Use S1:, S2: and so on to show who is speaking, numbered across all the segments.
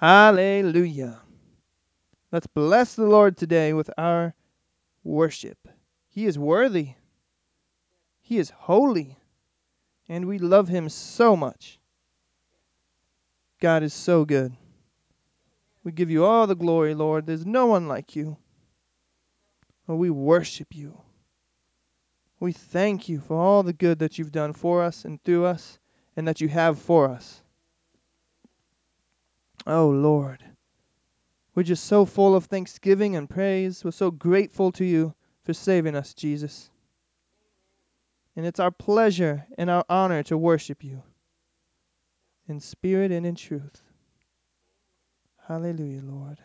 S1: Hallelujah. Let's bless the Lord today with our worship. He is worthy, He is holy, and we love Him so much. God is so good. We give you all the glory, Lord. There's no one like you. Oh, we worship you. We thank you for all the good that you've done for us and through us and that you have for us. Oh, Lord. We're just so full of thanksgiving and praise. We're so grateful to you for saving us, Jesus. And it's our pleasure and our honor to worship you in spirit and in truth. Hallelujah, Lord.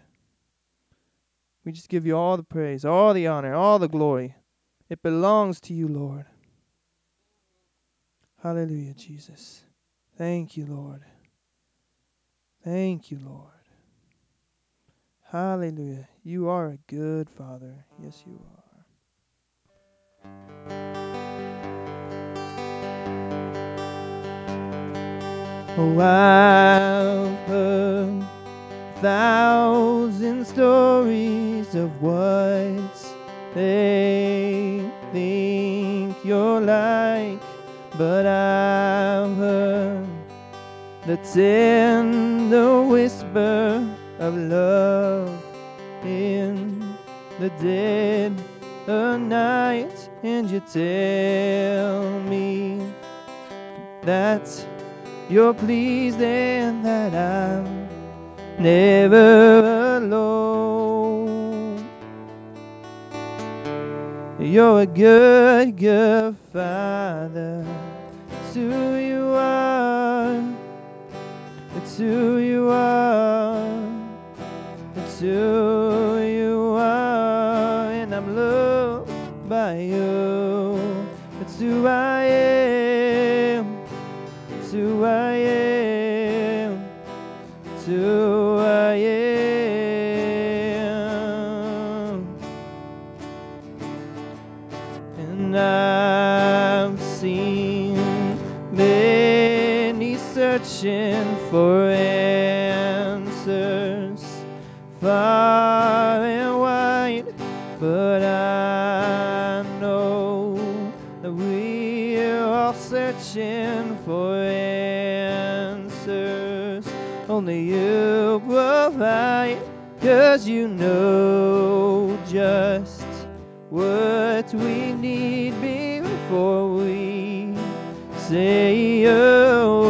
S1: We just give you all the praise, all the honor, all the glory. It belongs to you, Lord. Hallelujah, Jesus. Thank you, Lord. Thank you, Lord. Hallelujah. You are a good Father. Yes, you are. Oh, I've heard thousand stories of what they think you're like, but heard the tender whisper of love in the dead of night, and you tell me that you're pleased and that I'm never alone. You're a good, good father. Who you are. It's who you are. It's who you are. And I'm loved by you. It's who I provide, cause you know just what we need before we say a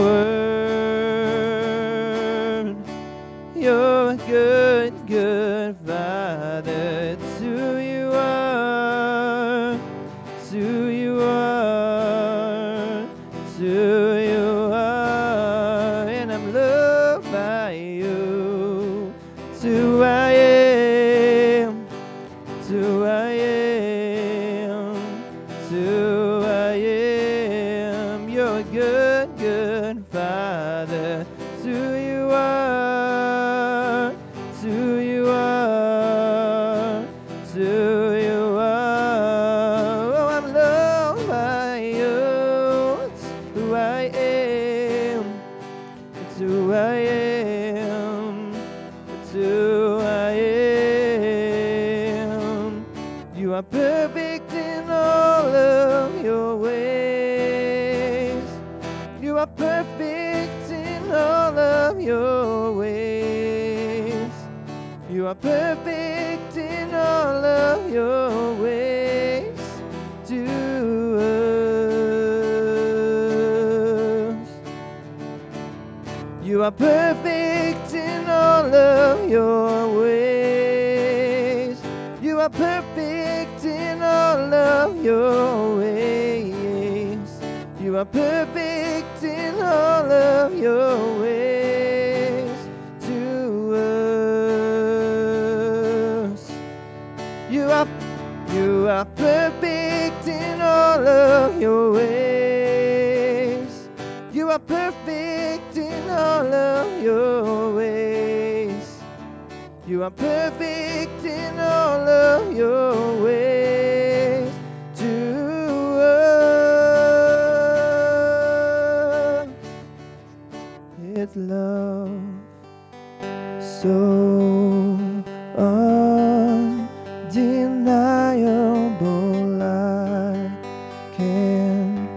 S1: perfect in all of your ways. You are perfect in all of your ways. You are perfect in all of your ways to us. You are you are perfect in all of your ways. are perfect in all of your ways to us. It's love so undeniable. I can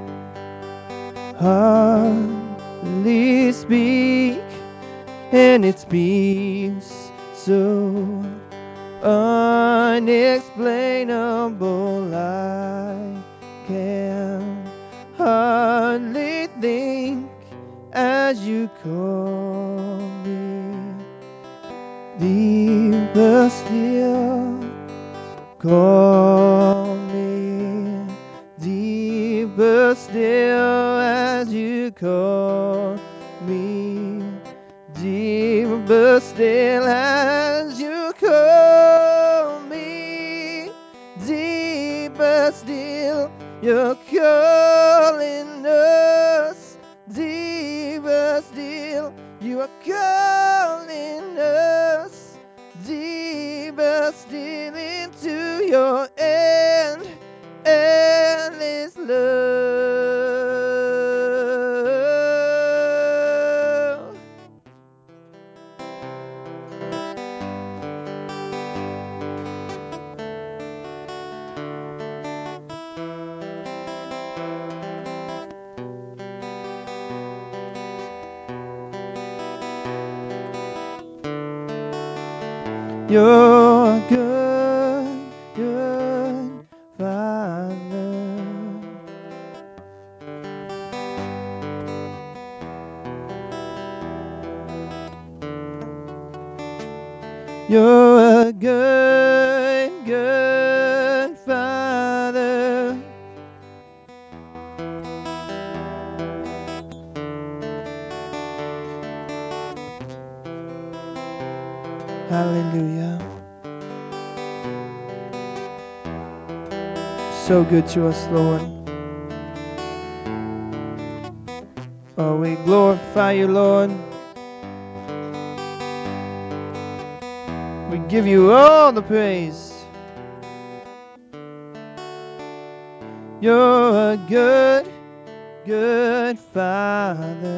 S1: hardly speak, and it's me. Call me deeper still as you call me. Deeper still as you call me. Deeper still, you good to us, Lord. Oh, we glorify you, Lord. We give you all the praise. You're a good, good Father.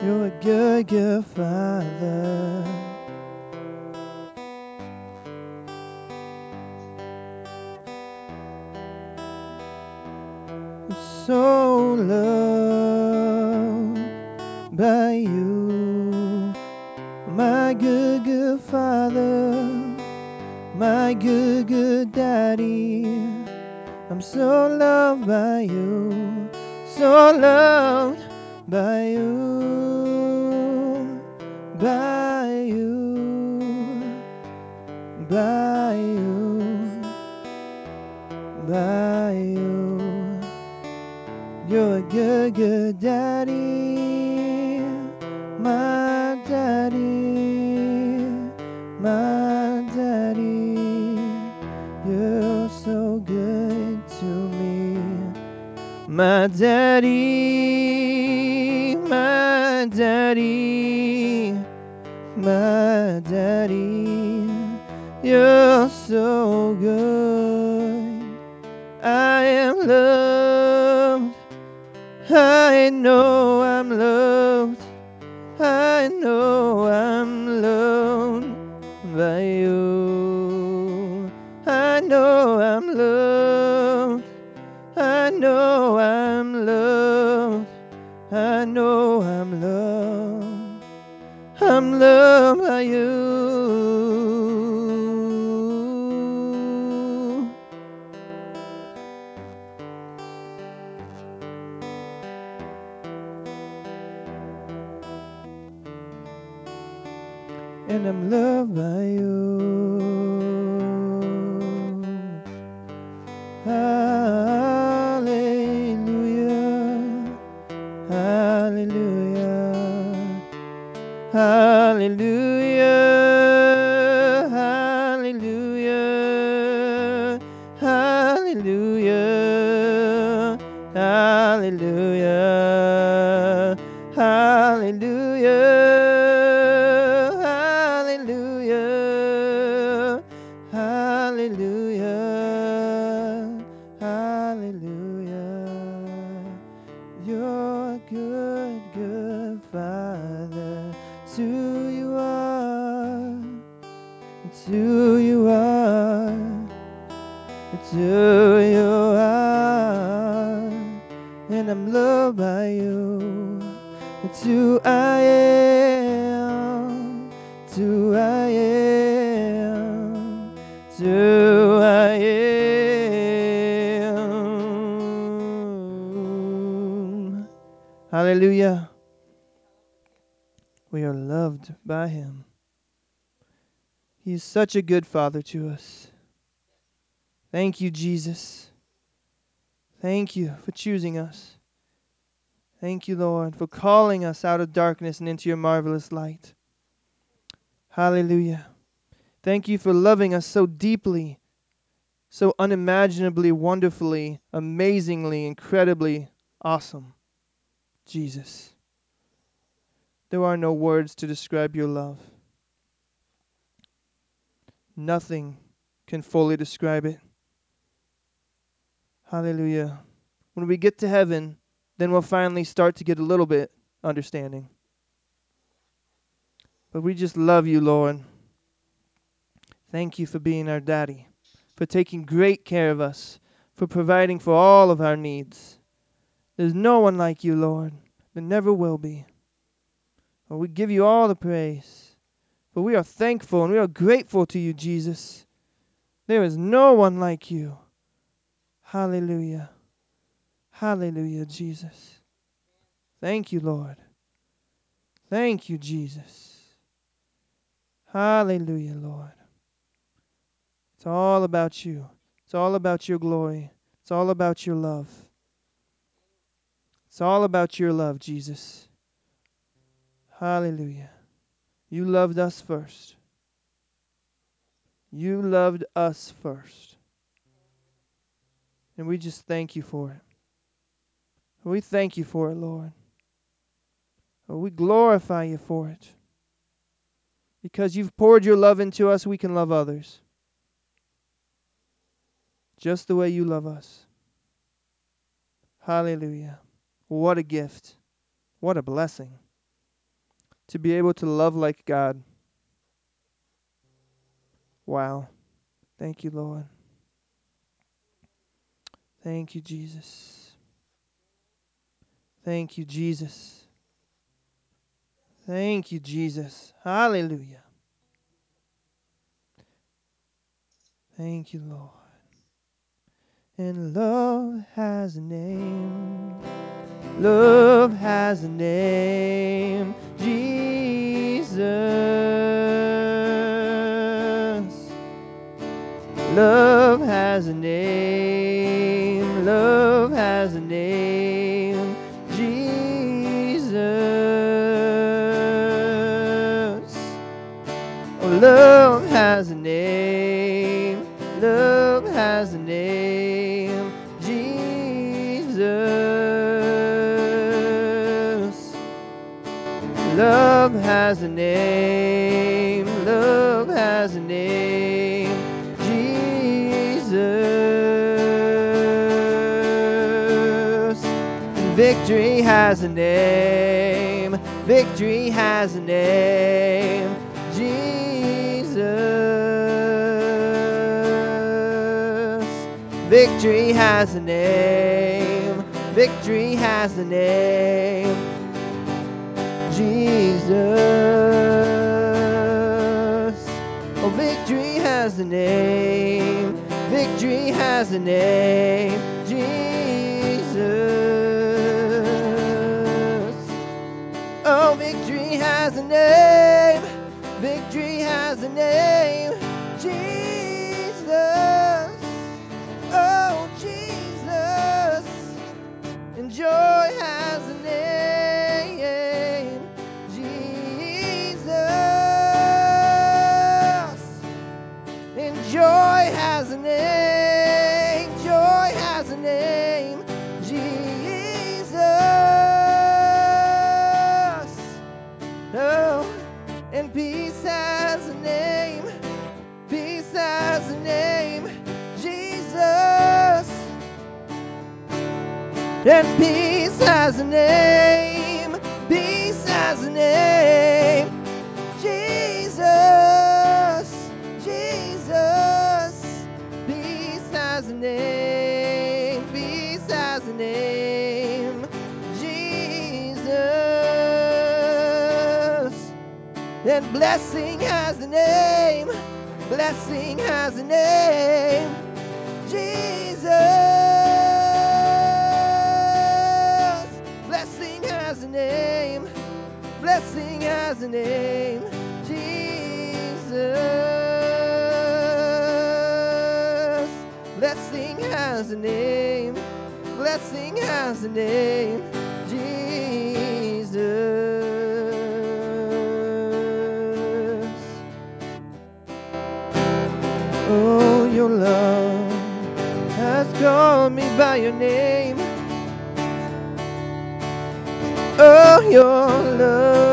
S1: You're a good, good father. Hallelujah. We are loved by Him. He is such a good Father to us. Thank you, Jesus. Thank you for choosing us. Thank you, Lord, for calling us out of darkness and into your marvelous light. Hallelujah. Thank you for loving us so deeply, so unimaginably, wonderfully, amazingly, incredibly awesome. Jesus. There are no words to describe your love. Nothing can fully describe it. Hallelujah. When we get to heaven, then we'll finally start to get a little bit understanding. But we just love you, Lord. Thank you for being our daddy, for taking great care of us, for providing for all of our needs. There's no one like you, Lord. There never will be. But we give you all the praise. For we are thankful and we are grateful to you, Jesus. There is no one like you. Hallelujah. Hallelujah, Jesus. Thank you, Lord. Thank you, Jesus. Hallelujah, Lord. It's all about you. It's all about your glory. It's all about your love. It's all about your love, Jesus. Hallelujah. You loved us first. You loved us first. And we just thank you for it. We thank you for it, Lord. We glorify you for it. Because you've poured your love into us, we can love others. Just the way you love us. Hallelujah. What a gift. What a blessing. To be able to love like God. Wow. Thank you, Lord. Thank you, Jesus. Thank you, Jesus. Thank you, Jesus. Hallelujah. Thank you, Lord. And love has a name. Love has a name. Jesus. Love has a name. Love has a name. Jesus. Oh, love has a name. Love has a name. Love has a name. Love has a name. Jesus. Victory has a name. Victory has a name. Jesus. Victory has a name. Victory has a name. Jesus. Oh, victory has a name. Victory has a name. and peace has a name, peace has a name. Jesus, Jesus, peace has a name, peace has a name. Jesus, and blessing has a name, blessing has a name. Jesus. has a name, Jesus. Blessing has a name, blessing has a name, Jesus. Oh, your love has called me by your name. Oh, your love.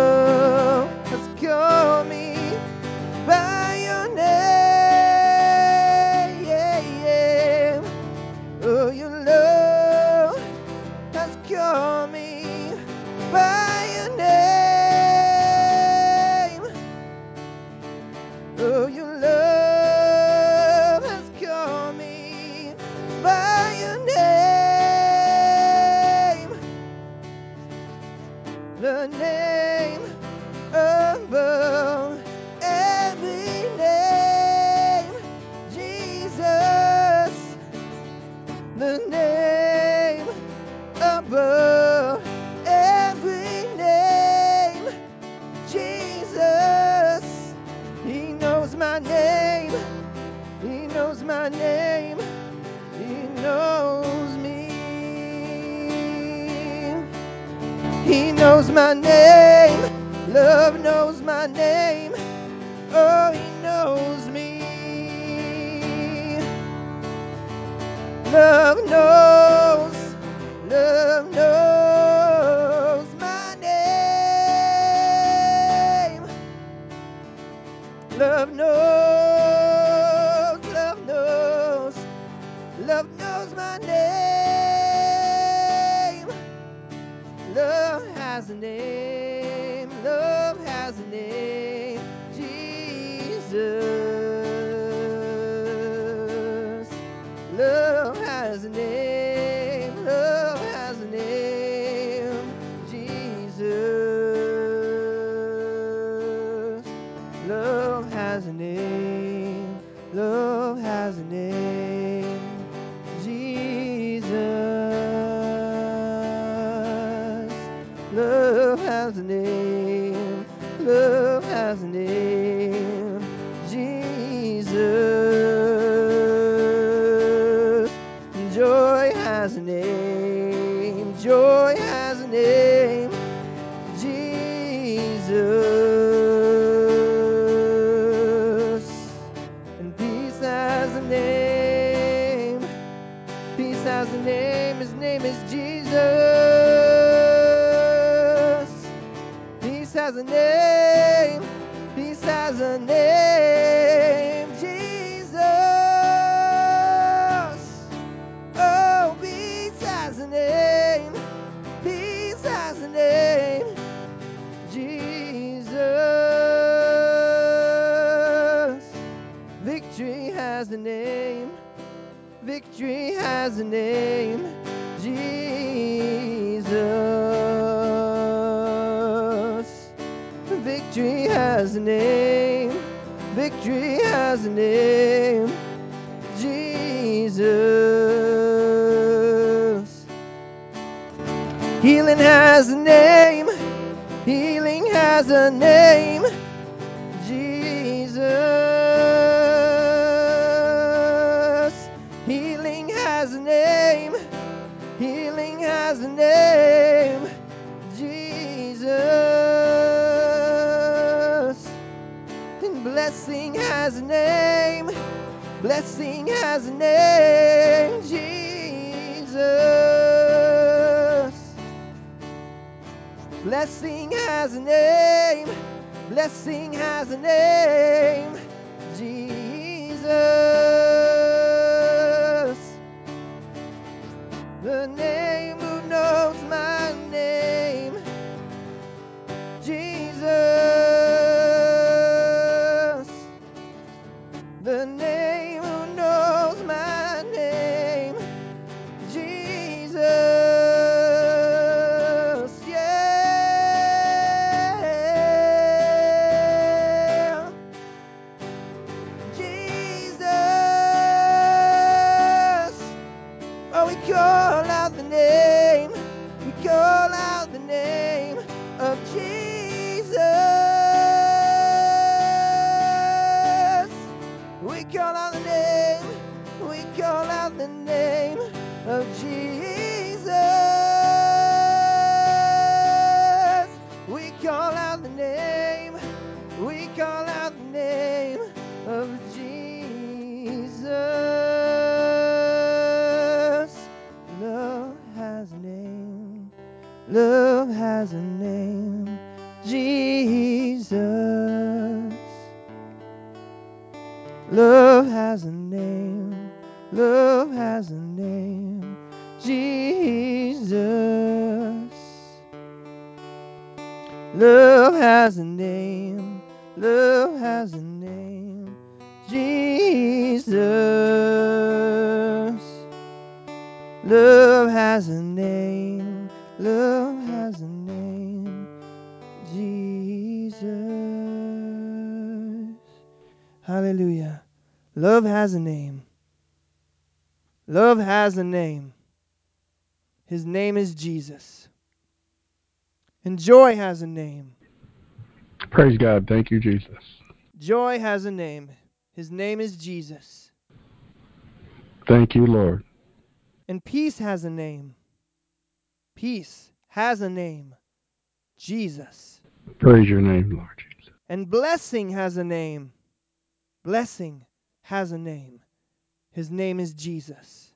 S1: Victory has a name. Victory has a name. Jesus. Healing has a name. Healing has a name. Blessing has a name. Blessing has a name. Jesus. Blessing has a name. Blessing has a name. Jesus. Love has a name. Love has a name. Jesus. Love has a name. Love has a name. Jesus. Hallelujah. Love has a name. Love has a name. His name is Jesus. And joy has a name.
S2: Praise God. Thank you, Jesus.
S1: Joy has a name. His name is Jesus.
S2: Thank you, Lord.
S1: And peace has a name. Peace has a name. Jesus.
S2: Praise your name, Lord Jesus.
S1: And blessing has a name. Blessing has a name. His name is Jesus.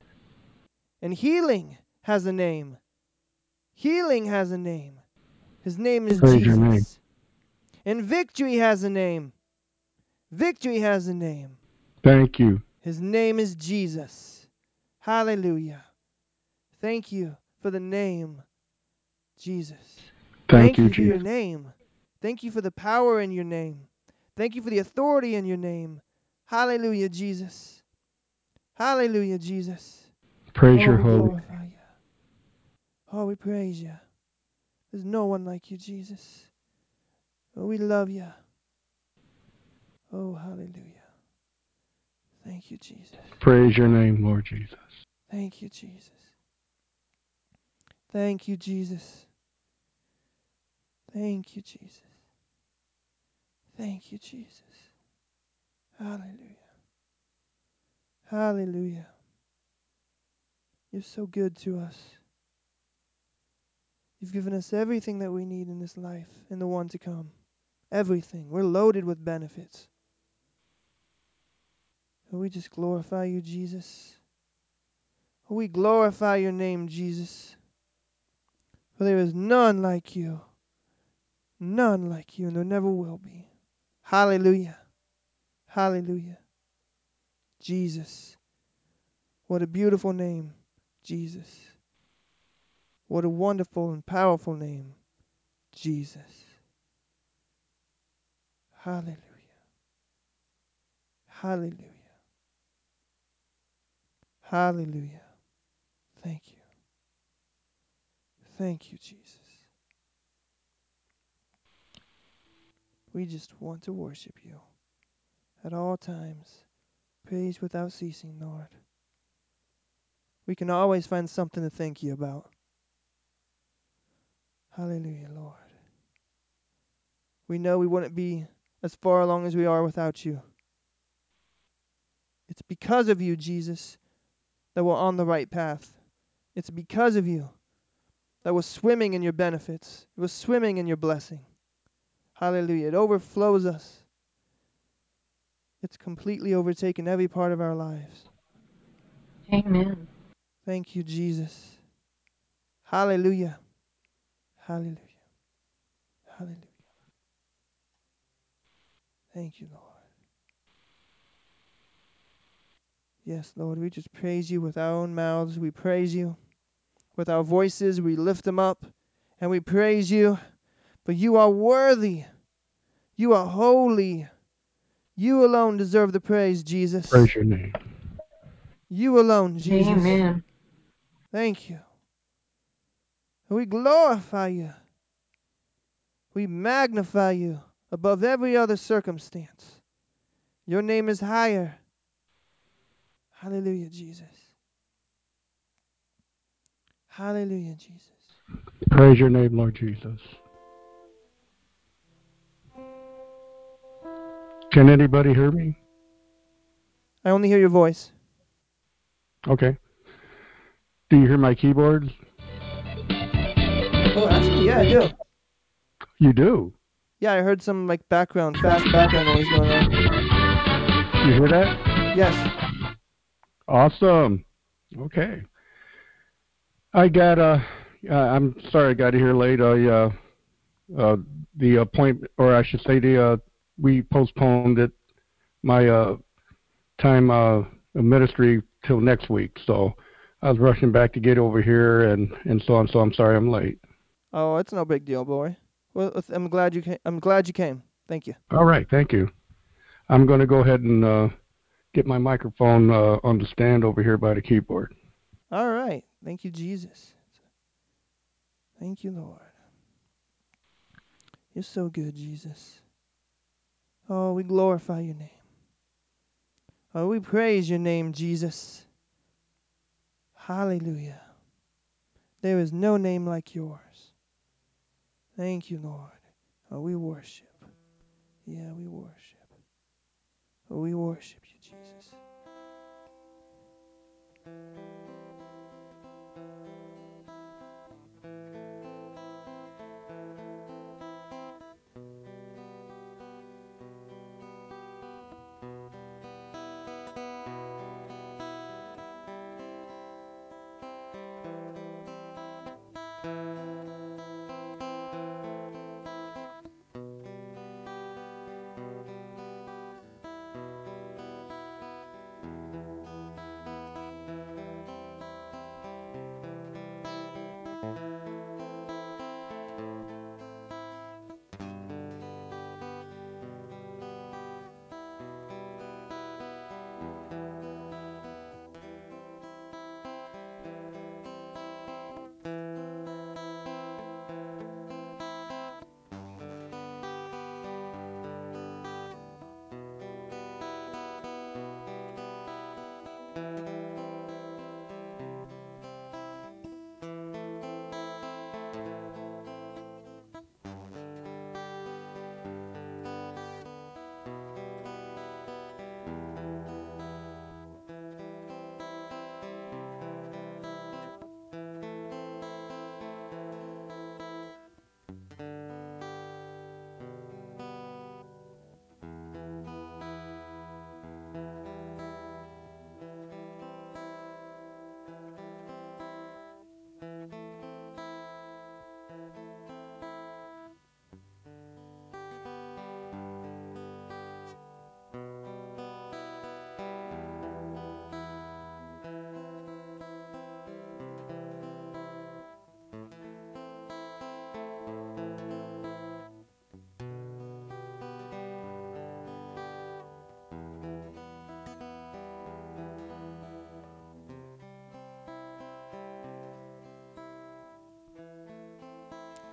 S1: And healing has a name. Healing has a name. His name is
S2: Praise your name.
S1: Jesus. And victory has a name. Victory has a name.
S2: Thank you.
S1: His name is Jesus. Hallelujah. Thank you for the name, Jesus.
S2: Thank, you, Jesus.
S1: Thank you for your name. Thank you for the power in your name. Thank you for the authority in your name. Hallelujah, Jesus. Hallelujah, Jesus.
S2: Praise
S1: oh,
S2: your holy.
S1: you. Oh, we praise you. There's no one like you, Jesus. Oh, we love you. Oh, hallelujah. Thank you, Jesus.
S2: Praise your name, Lord Jesus.
S1: Thank you, Jesus. Thank you, Jesus. Thank you, Jesus. Thank you, Jesus. Hallelujah. Hallelujah. You're so good to us. You've given us everything that we need in this life and the one to come. Everything. We're loaded with benefits. And we just glorify you, Jesus. We glorify your name, Jesus. For there is none like you. None like you, and there never will be. Hallelujah. Hallelujah. Jesus. What a beautiful name, Jesus. What a wonderful and powerful name, Jesus. Hallelujah. Hallelujah. Hallelujah. Thank you. Thank you, Jesus. We just want to worship you at all times. Praise without ceasing, Lord. We can always find something to thank you about. Hallelujah, Lord. We know we wouldn't be as far along as we are without you. It's because of you, Jesus, that we're on the right path. It's because of you that we're swimming in your benefits. We're swimming in your blessing. Hallelujah. It overflows us. It's completely overtaken every part of our lives.
S3: Amen.
S1: Thank you, Jesus. Hallelujah. Hallelujah. Hallelujah. Thank you, Lord. Yes, Lord, we just praise you with our own mouths. We praise you with our voices. We lift them up and we praise you. For you are worthy. You are holy. You alone deserve the praise, Jesus.
S2: Praise your name.
S1: You alone, Jesus.
S3: Amen.
S1: Thank you. We glorify you. We magnify you above every other circumstance. Your name is higher. Hallelujah, Jesus. Hallelujah, Jesus.
S2: Praise your name, Lord Jesus. Can anybody hear me?
S1: I only hear your voice.
S2: Okay. Do you hear my keyboards?
S1: Yeah, I do.
S2: You do.
S1: Yeah, I heard some like background, fast background noise going on.
S2: You hear that?
S1: Yes.
S2: Awesome. Okay. I got uh, I'm sorry I got here late. I uh, uh the appointment or I should say the uh we postponed it my uh time uh of ministry till next week. So I was rushing back to get over here and and so on. So I'm sorry I'm late.
S1: Oh, it's no big deal, boy. Well, I'm glad you came. I'm glad you came. Thank you.
S2: All right, thank you. I'm going to go ahead and uh get my microphone uh on the stand over here by the keyboard.
S1: All right. Thank you, Jesus. Thank you, Lord. You're so good, Jesus. Oh, we glorify your name. Oh, we praise your name, Jesus. Hallelujah. There is no name like yours. Thank you, Lord. Oh, we worship. Yeah, we worship. Oh, we worship you, Jesus.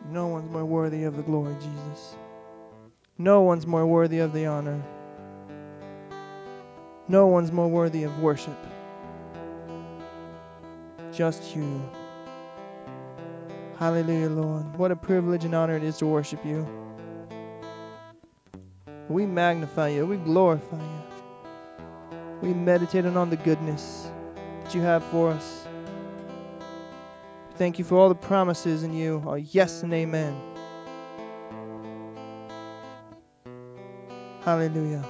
S1: No one's more worthy of the glory, Jesus. No one's more worthy of the honor. No one's more worthy of worship. Just you. Hallelujah, Lord. What a privilege and honor it is to worship you. We magnify you. We glorify you. We meditate on the goodness that you have for us. Thank you for all the promises in you are yes and amen. Hallelujah.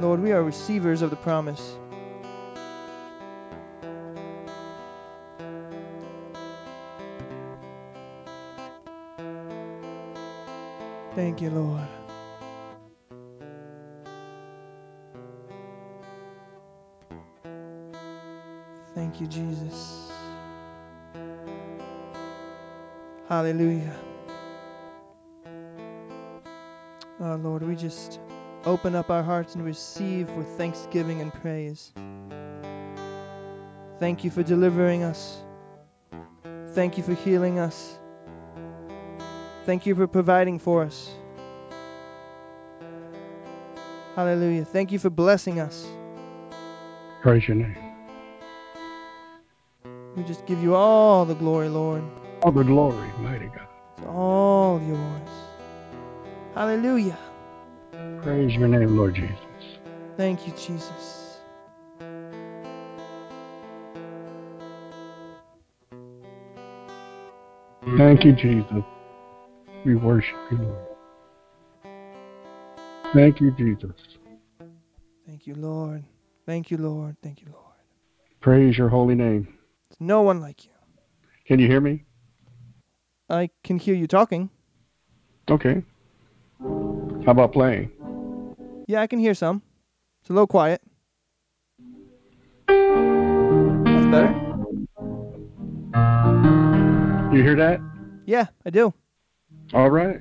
S1: Lord, we are receivers of the promise. Thank you, Lord. Thank you, Jesus. Hallelujah. Oh, Lord, we just open up our hearts and receive with thanksgiving and praise. Thank you for delivering us. Thank you for healing us. Thank you for providing for us. Hallelujah. Thank you for blessing us.
S2: Praise your name.
S1: We just give you all the glory, Lord.
S2: All the glory, mighty God.
S1: It's all yours. Hallelujah.
S2: Praise your name, Lord Jesus.
S1: Thank you, Jesus.
S2: Thank you, Jesus. We worship you, Lord. Thank you, Jesus.
S1: Thank you, Lord. Thank you, Lord. Thank you, Lord.
S2: Praise your holy name.
S1: There's no one like you.
S2: Can you hear me?
S1: I can hear you talking.
S2: Okay. How about playing?
S1: Yeah, I can hear some. It's a little quiet. That's better.
S2: You hear that?
S1: Yeah, I do.
S2: All right.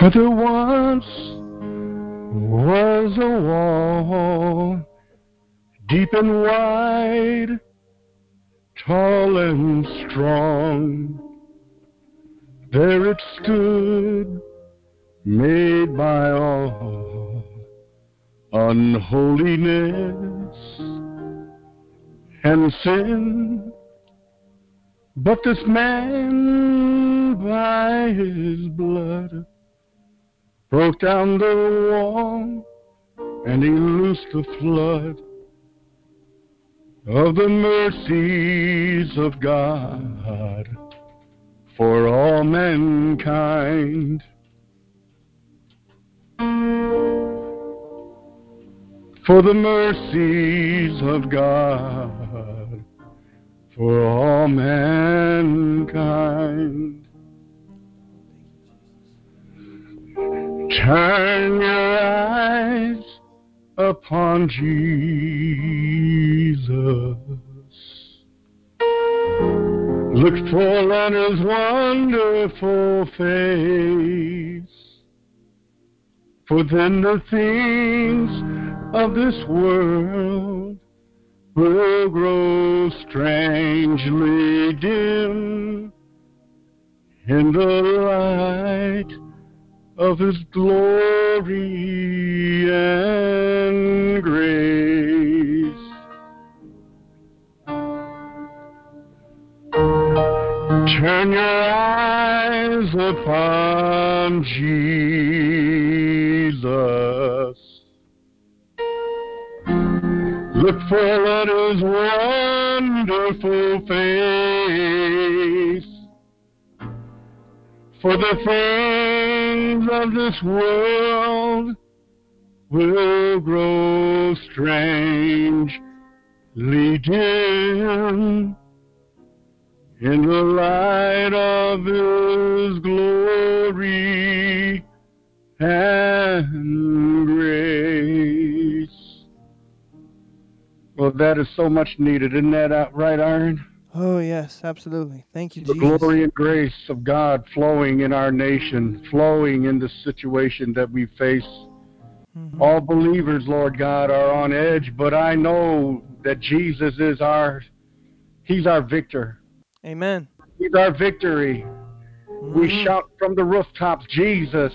S2: For there once was a wall, deep and wide, tall and strong. There it stood, made by all unholiness and sin. But this man, by his blood, broke down the wall and he loosed the flood of the mercies of God for all mankind. For the mercies of God for all mankind. Turn your eyes upon Jesus. Look full on his wonderful face. For then the things of this world will grow strangely dim in the light of his glory and grace. Turn your eyes upon Jesus. Look full at his wonderful face. For the things of this world will grow strangely dim in the light of His glory and grace. Well, that is so much needed. Isn't that right, Iron?
S1: Oh, yes, absolutely. Thank you,
S2: The
S1: Jesus.
S2: glory and grace of God flowing in our nation, flowing in the situation that we face.
S1: Mhm.
S2: All believers, Lord God, are on edge, but I know that Jesus is our, He's our victor.
S1: Amen.
S2: He's our victory. We
S1: Mhm.
S2: shout from the rooftops, Jesus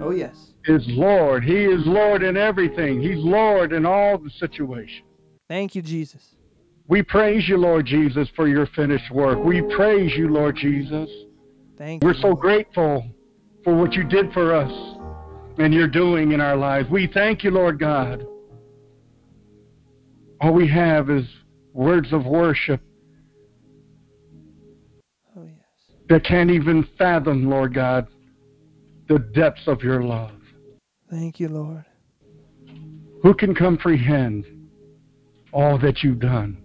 S1: Oh, yes.
S2: is Lord. He is Lord in everything. He's Lord in all the situation.
S1: Thank you, Jesus.
S2: We praise you, Lord Jesus, for your finished work. We praise you, Lord Jesus.
S1: Thank you.
S2: We're
S1: you.
S2: so grateful for what you did for us and you're doing in our lives. We thank you, Lord God. All we have is words of worship
S1: Oh, yes.
S2: that can't even fathom, Lord God, the depths of your love.
S1: Thank you, Lord.
S2: Who can comprehend all that you've done?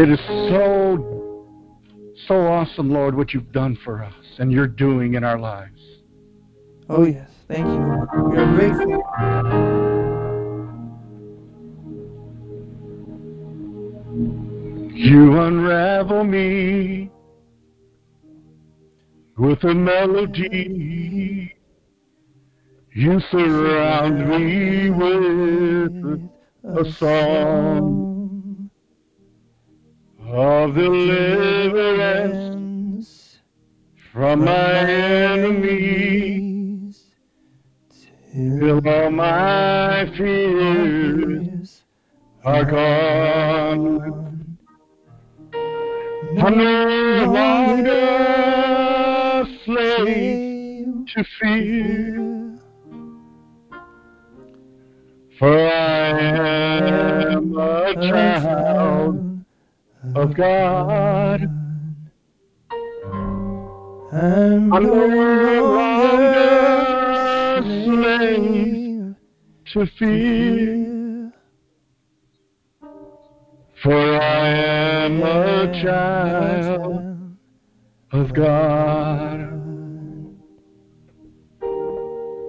S2: It is so, so awesome, Lord, what you've done for us and you're doing in our lives.
S1: Oh, yes. Thank you, Lord. We are grateful.
S2: You unravel me with a melody. You surround me with a song of deliverance from my enemies till all my fears are gone. I'm no longer slave to fear, for I am a child of God.
S1: I'm
S2: I'm
S1: no longer
S2: slave to fear, for I am a child of God.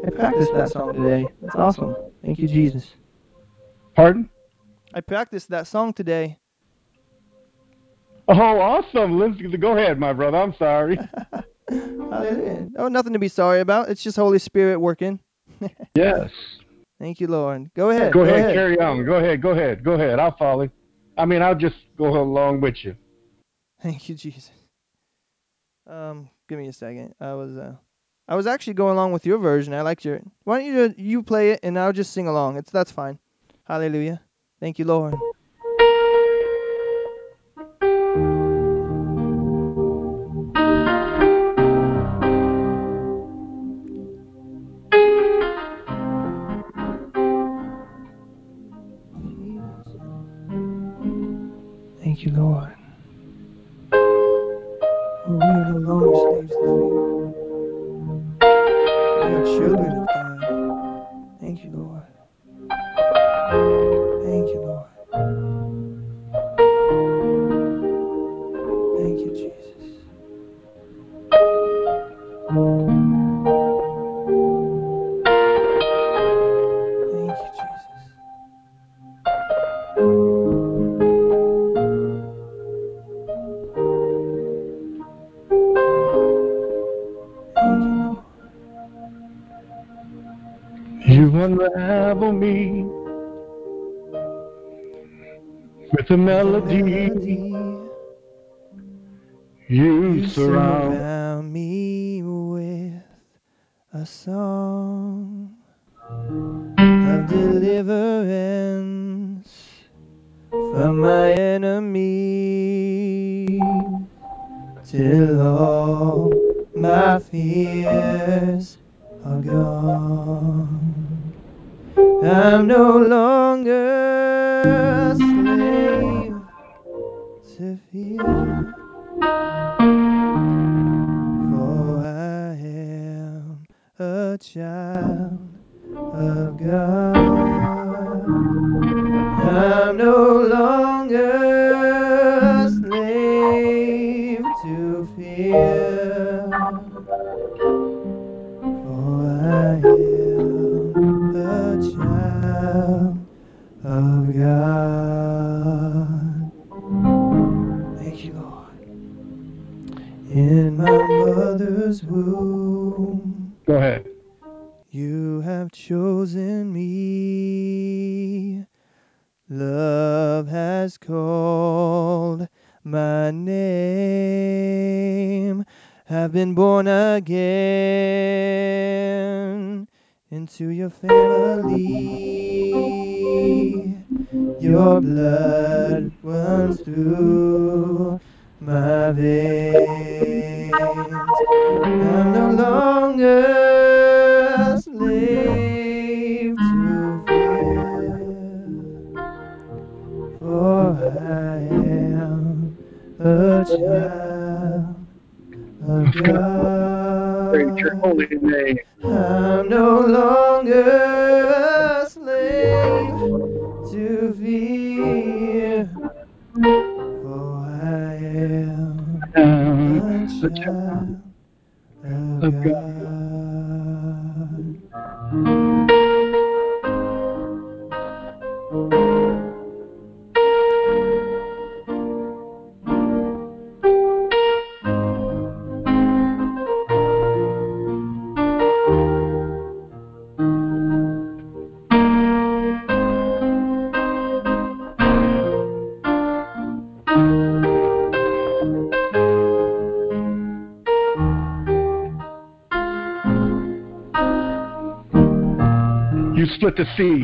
S1: I practiced that song today. That's awesome. Thank you, Jesus.
S2: Pardon?
S1: I practiced that song today.
S2: Oh, awesome. Let's go ahead, my brother. I'm sorry.
S1: Oh, nothing to be sorry about. It's just Holy Spirit working.
S2: Yes.
S1: Thank you, Lord. Go ahead.
S2: Go ahead, carry on. Go ahead, go ahead, go ahead. I'll follow. I mean, I'll just go along with you.
S1: Thank you, Jesus. Um, give me a second. I was uh, I was actually going along with your version. I liked your. Why don't you you play it and I'll just sing along. It's that's fine. Hallelujah. Thank you, Lord. For I am a child of God. Thank you, Lord. In my mother's womb,
S2: Go ahead.
S1: you have chosen me. Love has called my name. I've been born again into your family. Your blood runs through my veins. I'm no longer slave to fear, for I a child of
S2: your holy
S1: God.
S2: name.
S1: I'm no longer a slave to fear, for I am a child of God.
S2: Split the sea.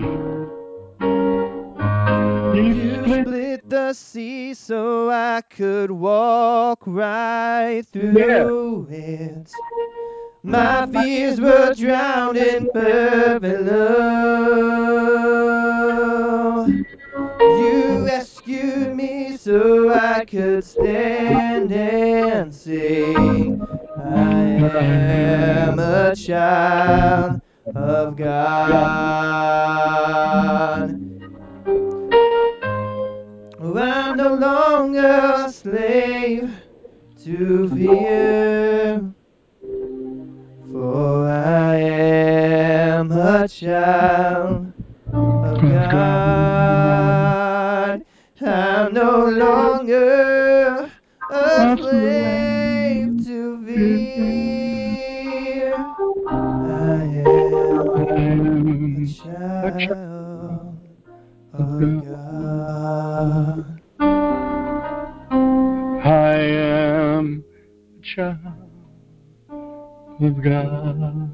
S2: You,
S1: split the sea so I could walk right through it. My fears were drowned in perfect love. You rescued me so I could stand and sing. I am a child of God. Oh, I'm no longer a slave to fear, for I am a child of God. I'm no longer a slave am a child of God.
S2: I am a child of God.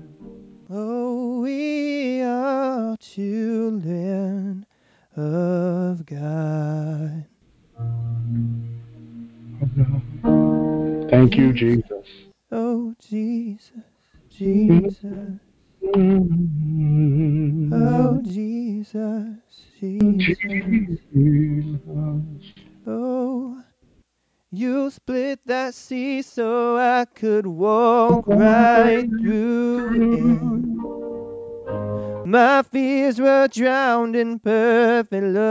S1: Oh, we are children of God.
S2: Thank you, Jesus.
S1: Oh, Jesus, Jesus. Oh,
S2: Oh,
S1: Jesus, Jesus.
S2: Jesus.
S1: Oh, you split that sea so I could walk right through it. My fears were drowned in perfect love.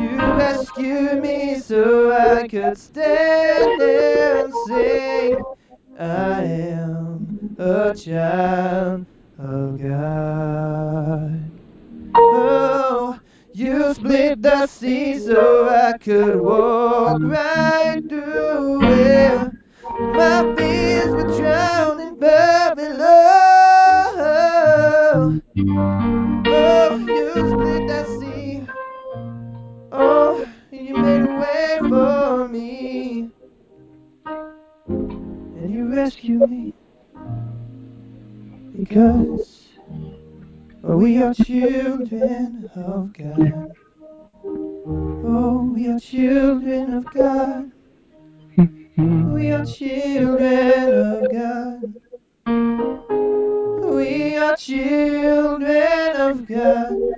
S1: You rescued me so I could stand there and sing. I am a child of God. Oh, you split the sea so I could walk right through it. My fears were drowned in Babylon. Oh, you split that sea. Oh, you made a way for me. Rescued me. Because we are children of God. Oh, we are children of God. We are children of God. We are children of God.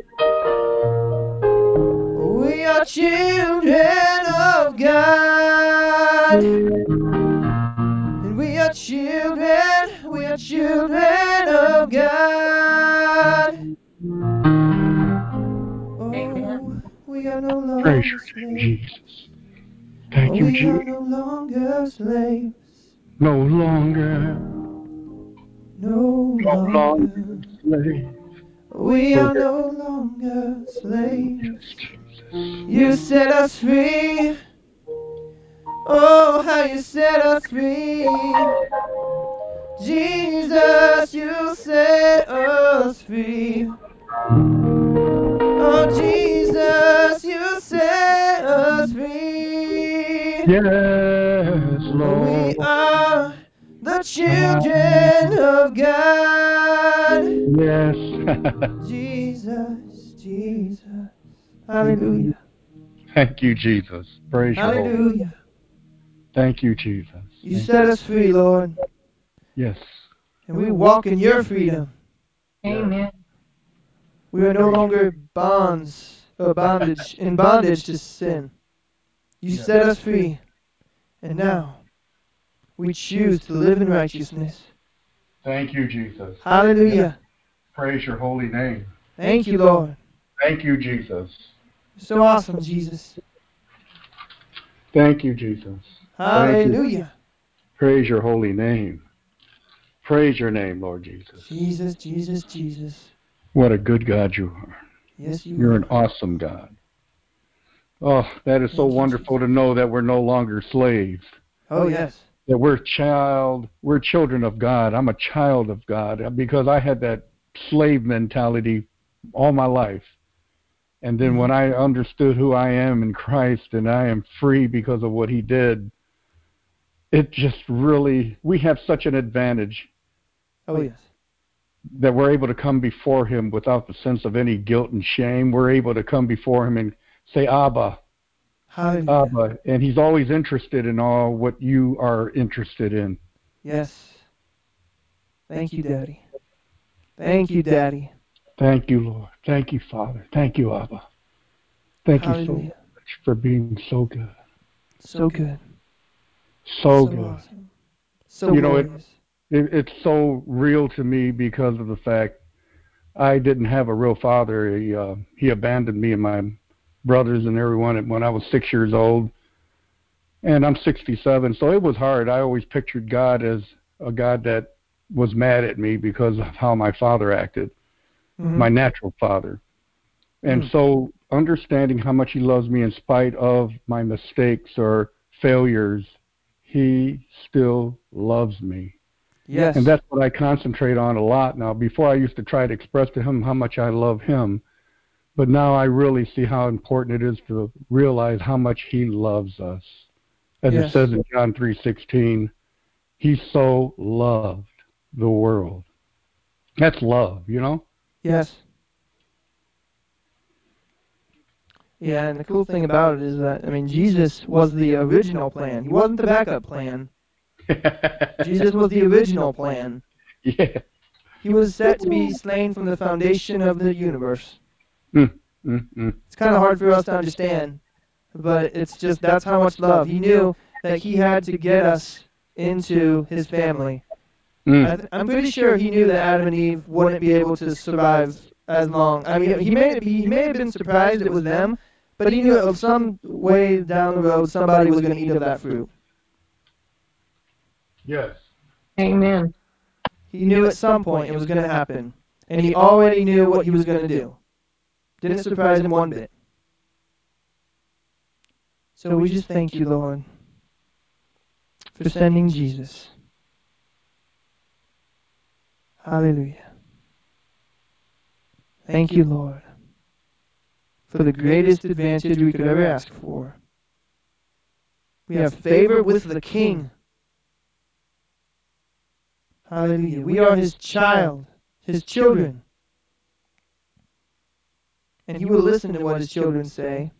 S1: We are children of God. And we are children, we are children of God. Oh, we are no longer
S2: Praise your name,
S1: slaves.
S2: Jesus. Thank you,
S1: we are
S2: Jesus.
S1: no longer slaves.
S2: No longer,
S1: No
S2: no
S1: longer.
S2: longer slave.
S1: We are no longer slaves. You set us free. Oh, how you set us free. Jesus, you set us free. Oh, Jesus, you set us free.
S2: Yes, Lord.
S1: We are the children of God.
S2: Yes.
S1: Jesus, Jesus. Hallelujah.
S2: Thank you, Jesus. Praise.
S1: Hallelujah.
S2: Thank you, Jesus.
S1: You
S2: Thank
S1: set us free, Lord,
S2: Yes.
S1: and we walk in your freedom.
S3: Amen.
S1: We are no longer bonds or bondage in bondage to sin. You
S2: Yes.
S1: set us free, and now we choose to live in righteousness.
S2: Thank you, Jesus.
S1: Hallelujah.
S2: Praise your holy name.
S1: Thank you, Lord.
S2: Thank you, Jesus.
S1: So awesome, Jesus.
S2: Thank you, Jesus.
S1: Hallelujah.
S2: Praise your holy name. Praise your name, Lord Jesus.
S1: Jesus, Jesus, Jesus.
S2: What a good God you are.
S1: Yes, you
S2: You're an awesome God. Oh, that is so
S1: Thank you,
S2: wonderful to know that we're no longer slaves.
S1: Oh, yes.
S2: That we're child, we're children of God. I'm a child of God because I had that slave mentality all my life. And then
S1: Mhm.
S2: when I understood who I am in Christ and I am free because of what he did, it just really we have such an advantage
S1: Oh, yes.
S2: that we're able to come before him without the sense of any guilt and shame. We're able to come before him and say, Abba,
S1: Hallelujah.
S2: Abba. And he's always interested in all what you are interested in.
S1: Yes. Thank you, Daddy. Thank you, Daddy.
S2: Thank you, Lord. Thank you, Father. Thank you, Abba. Thank you so much for being so good.
S1: So good.
S2: So, good.
S1: awesome. So
S2: You know, it- It, it's so real to me because of the fact I didn't have a real father. He, uh, he abandoned me and my brothers and everyone when I was six years old. And I'm 67, so it was hard. I always pictured God as a God that was mad at me because of how my father acted,
S1: Mhm.
S2: my natural father. And
S1: Mm.
S2: so understanding how much he loves me in spite of my mistakes or failures, he still loves me.
S1: yes.
S2: And that's what I concentrate on a lot now. Before I used to try to express to him how much I love him, but now I really see how important it is to realize how much he loves us. As
S1: Yes.
S2: it says in John 3:16, he so loved the world. That's love, you know?
S1: Yes. Yeah, and the cool thing about it is that I mean Jesus was the original plan. He wasn't the backup plan. Jesus was the original plan.
S2: Yeah.
S1: He was set to be slain from the foundation of the universe.
S2: Mm-mm.
S1: It's kind of hard for us to understand, but it's just that's how much love. He knew that he had to get us into his family. I
S2: Mm.
S1: th- I'm pretty sure he knew that Adam and Eve wouldn't be able to survive as long. I mean, he may he may have been surprised it was them, but he knew of some way down the road somebody was going to eat of that fruit.
S2: Yes.
S3: Amen.
S1: He knew at some point it was going to happen, and he already knew what he was going to do. Didn't surprise him one bit. So we just thank you, Lord, for sending Jesus. Hallelujah. Thank you, Lord, for the greatest advantage we could ever ask for. We have favor with the King. Hallelujah. We are his child, his children. And he will listen to what his children say.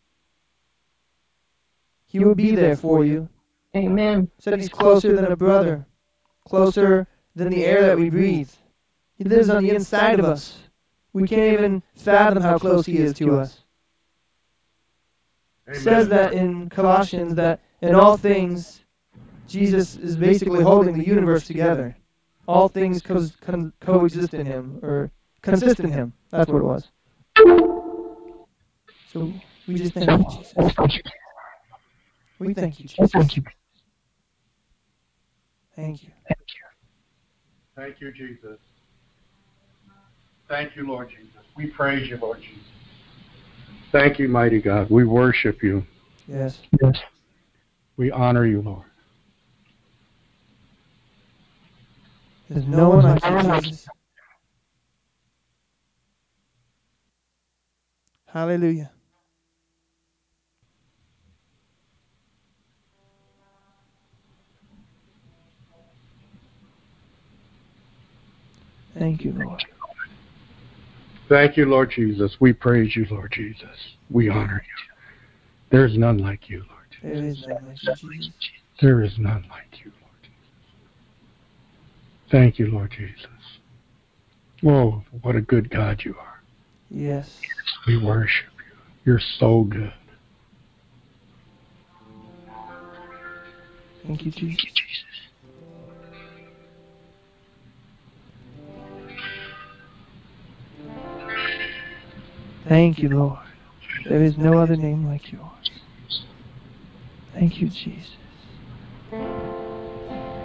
S1: He will be there for you.
S3: Amen.
S1: Said he's closer than a brother, closer than the air that we breathe. He lives on the inside of us. We can't even fathom how close he is to us. It says that in Colossians that in all things Jesus is basically holding the universe together. All things co- con- coexist in him, or consist in him. That's what it was. So we just thank you, Jesus. We thank you, Jesus. Thank you. Thank you.
S2: Thank you, Jesus. Thank you, Lord Jesus. We praise you, Lord Jesus. Thank you, mighty God. We worship you.
S1: Yes.
S2: Yes. We honor you, Lord.
S1: There's no one like you, Jesus. Hallelujah. Thank you, Lord.
S2: Thank you, Lord Jesus. We praise you, Lord Jesus. We honor you. There is none like you, Lord.
S1: There is none like you, Jesus.
S2: There is none like you, Lord Jesus. Thank you, Lord Jesus. Oh, what a good God you are.
S1: Yes.
S2: We worship you. You're so good.
S1: Thank you, Jesus. Thank you, Lord. There is no other name like yours. Thank you, Jesus.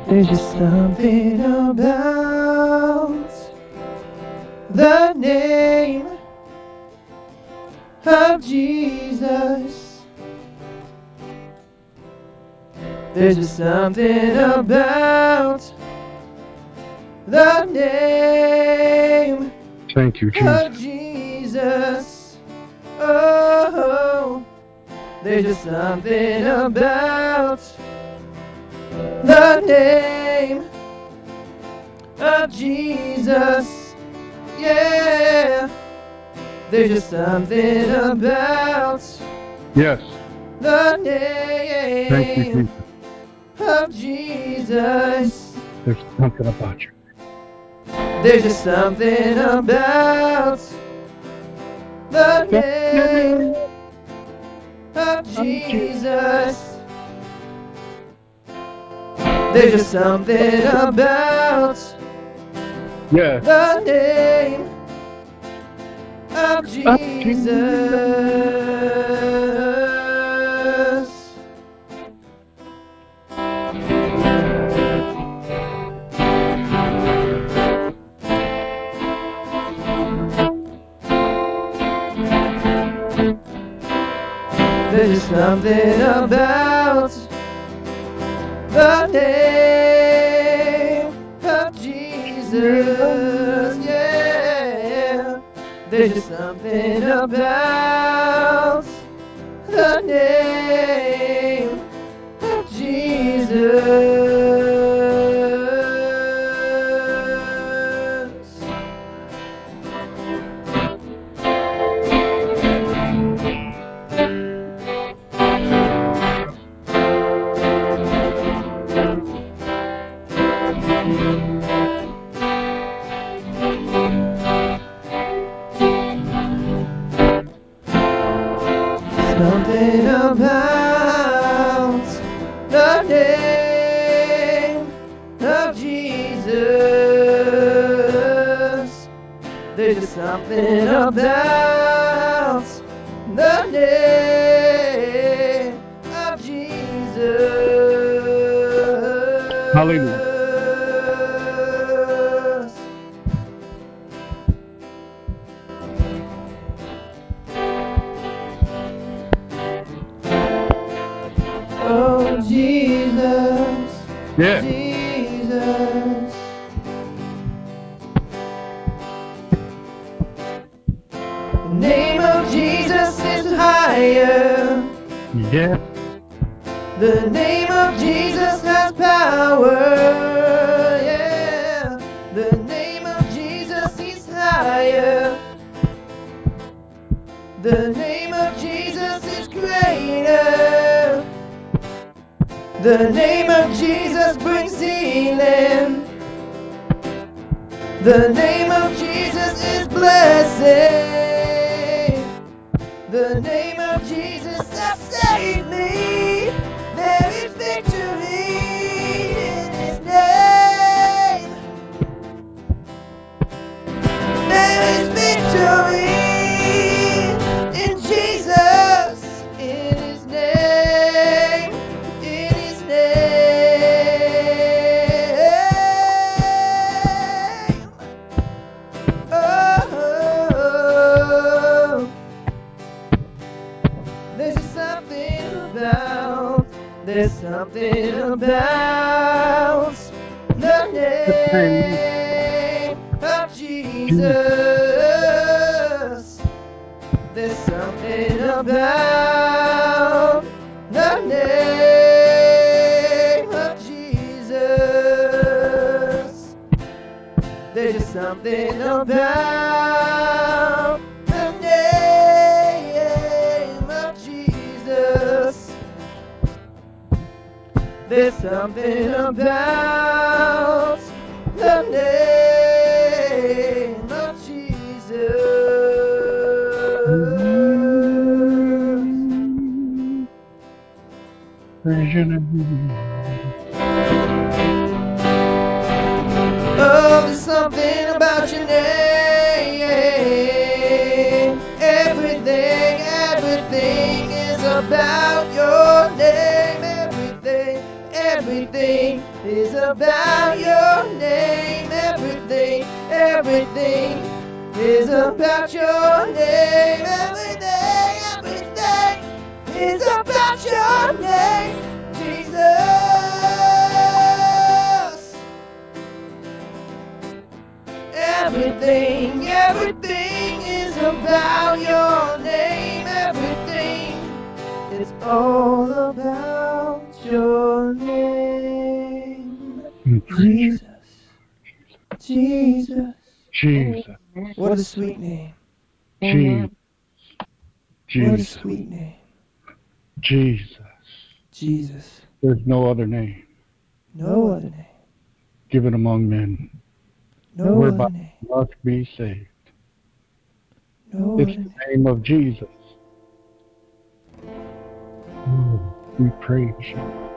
S1: There's just something about the name of Jesus. There's just something about the name
S2: Thank you,
S1: of
S2: Jesus.
S1: There's just something about the name of Jesus. Yeah, there's just something about
S2: Yes.
S1: the
S2: Thank you,
S1: name
S2: Jesus.
S1: of Jesus.
S2: There's something about you.
S1: There's just something about the name of Jesus. There's just something about
S2: Yes.
S1: the name of Jesus. There's something about the name of Jesus. Yeah. There's just something about the name of Jesus. Something about power. Yeah. The name of Jesus is higher. The name of Jesus is greater. The name of Jesus brings healing. The name of Jesus is blessing. The name of Jesus has saved me. There is victory there's something about the name of Jesus. About the name of Jesus. There's just something about the name of Jesus. There's something about Oh, there's something about your name. Everything, everything is about your name. Everything, everything is about your name. Everything, everything is about your name. Everything, everything is about your name, Everything, everything is about your name. Everything is all about your name.
S2: Mm.
S1: Jesus. Jesus.
S2: Jesus.
S1: What a sweet name.
S3: Jesus.
S1: What a sweet name.
S2: Jesus.
S1: Jesus.
S2: There's no other name
S1: No other name.
S2: given among men
S1: No
S2: Whereby-
S1: name.
S2: must be saved.
S1: No
S2: It's the name of Jesus. Oh, we praise you.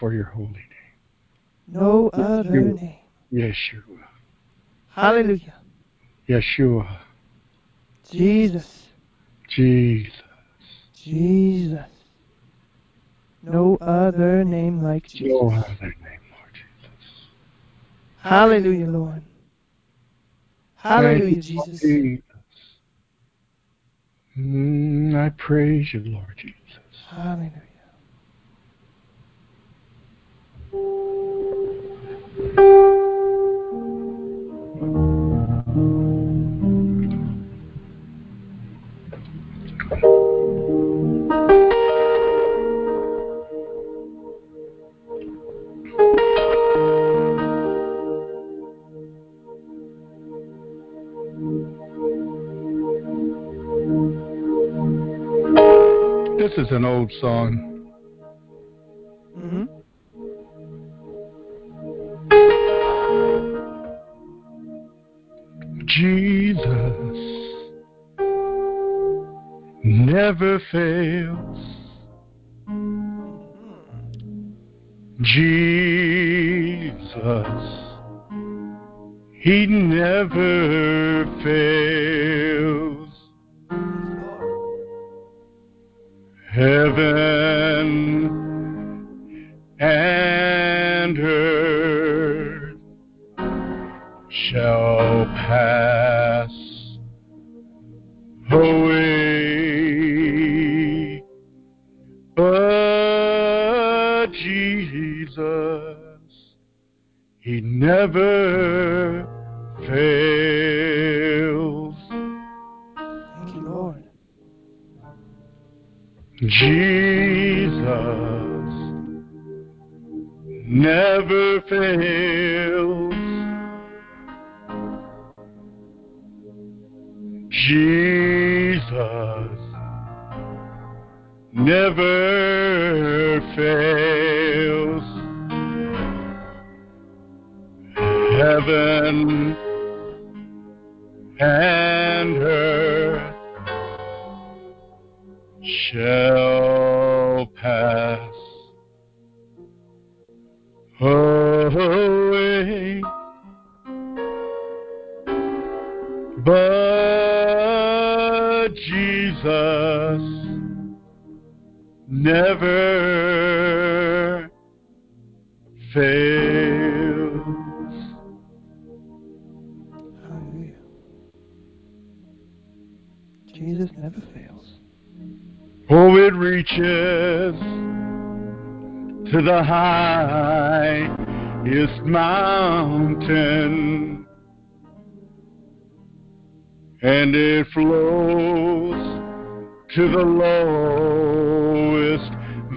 S2: For your holy name.
S1: No other
S2: you.
S1: name.
S2: Yeshua.
S1: Hallelujah.
S2: Yeshua.
S1: Jesus.
S2: Jesus.
S1: Jesus. No other name like Jesus.
S2: No other name, Lord Jesus.
S1: Hallelujah, Lord. Hallelujah, Jesus.
S2: Jesus. Mm, I praise you, Lord Jesus.
S1: Hallelujah.
S2: This is an old song. Jesus never fails. Jesus, He never fails. Heaven to the lowest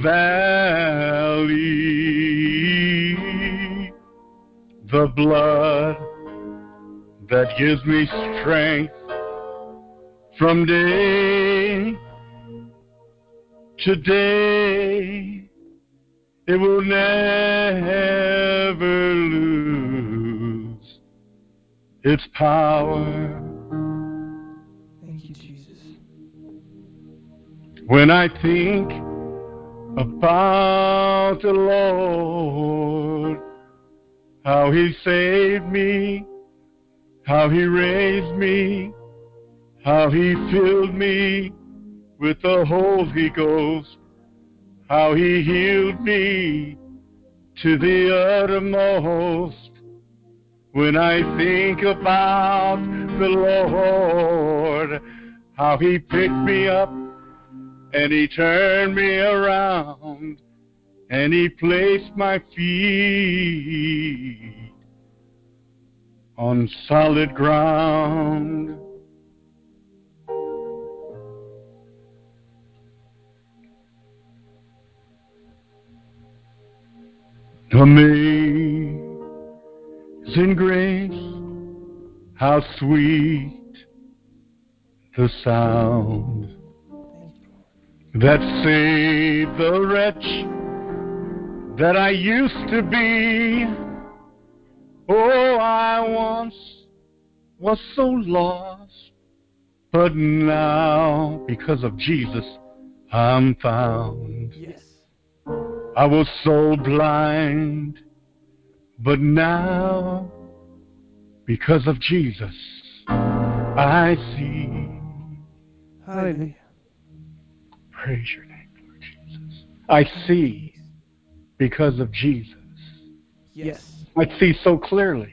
S2: valley. The blood that gives me strength from day to day, it will never lose its power. When I think about the Lord, how He saved me, how He raised me, how He filled me with the Holy Ghost, how He healed me to the uttermost. When I think about the Lord, how He picked me up and He turned me around and He placed my feet on solid ground. Amazing grace, how sweet the sound. That saved the wretch that I used to be. Oh, I once was so lost, but now, because of Jesus, I'm found.
S1: Yes.
S2: I was so blind, but now, because of Jesus, I see.
S1: Hallelujah.
S2: Praise your name, Lord Jesus. I see because of Jesus.
S1: Yes.
S2: I see so clearly.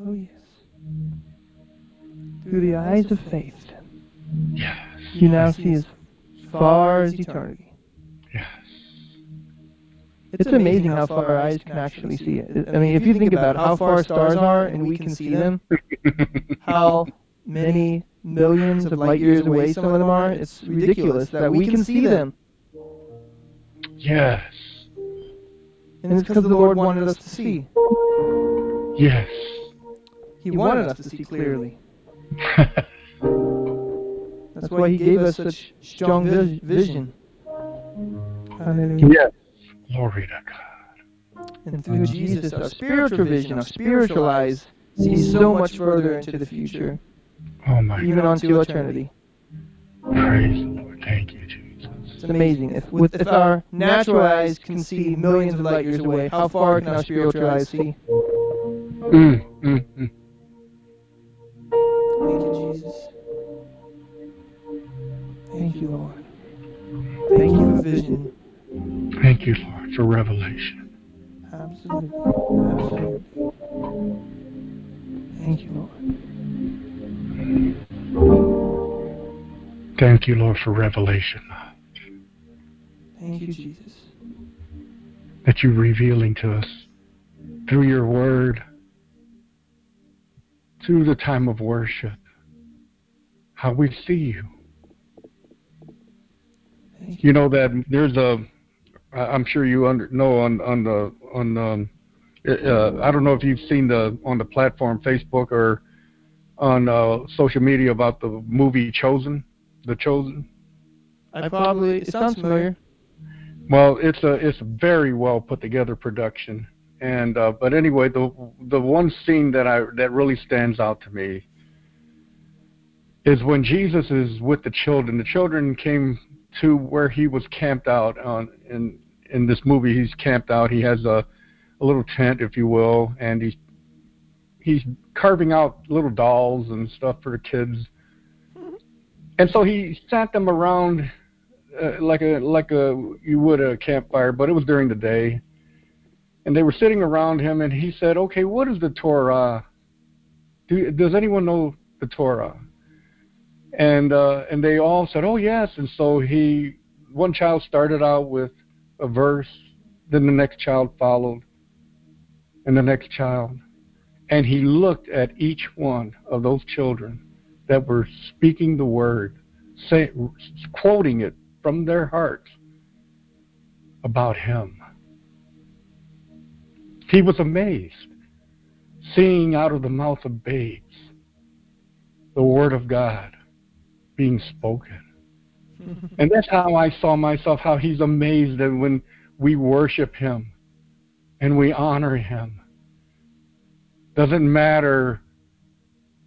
S1: Oh, yes. Through the eyes of faith,
S2: Yes.
S1: you now see as far as eternity.
S2: Yes.
S1: It's amazing how far our eyes can actually see it. I mean, if you think about how far stars are and we can see them, how many millions of light years away some of them are, it's ridiculous that we can see them.
S2: yes.
S1: And it's because the Lord wanted us to see.
S2: Yes.
S1: He wanted us to see clearly. That's why He gave us such strong vision. Hallelujah.
S2: Yes. Glory to God.
S1: And through Jesus, our spiritual vision, our spiritual eyes, see so much further into the future,
S2: Oh my
S1: even
S2: God.
S1: onto eternity.
S2: Praise the Lord. Thank you, Jesus.
S1: It's amazing. If, with, if our natural eyes can see millions of light years away, how far can our spiritual eyes see?
S2: Mm, mm, mm.
S1: Thank you, Jesus. Thank you, Lord. Thank you for vision.
S2: Thank you, Lord, for revelation.
S1: Absolutely. Absolutely. Thank you, Lord.
S2: Thank you, Lord, for revelation
S1: Thank you, Jesus.
S2: that you're revealing to us through your word, through the time of worship, how we see you.
S1: You.
S2: You know that there's a. I'm sure you under, know on on the on um, uh, I don't know if you've seen the on the platform Facebook or on uh, social media about the movie Chosen, The Chosen.
S1: I probably, it sounds familiar.
S2: Well, it's a it's a very well put together production, and uh, but anyway, the the one scene that I that really stands out to me is when Jesus is with the children. The children came to where he was camped out on in in this movie. He's camped out. He has a a little tent, if you will, and he's he's carving out little dolls and stuff for the kids. And so he sat them around uh, like a like a you would a campfire, but it was during the day. And they were sitting around him, and he said, "Okay, what is the Torah? Do, does anyone know the Torah?" And uh, and they all said, "Oh yes." And so he, one child started out with a verse, then the next child followed, and the next child, and he looked at each one of those children that were speaking the word, say, quoting it from their hearts about him. He was amazed, seeing out of the mouth of babes the word of God being spoken. And that's how I saw myself, how he's amazed that when we worship him and we honor him. Doesn't matter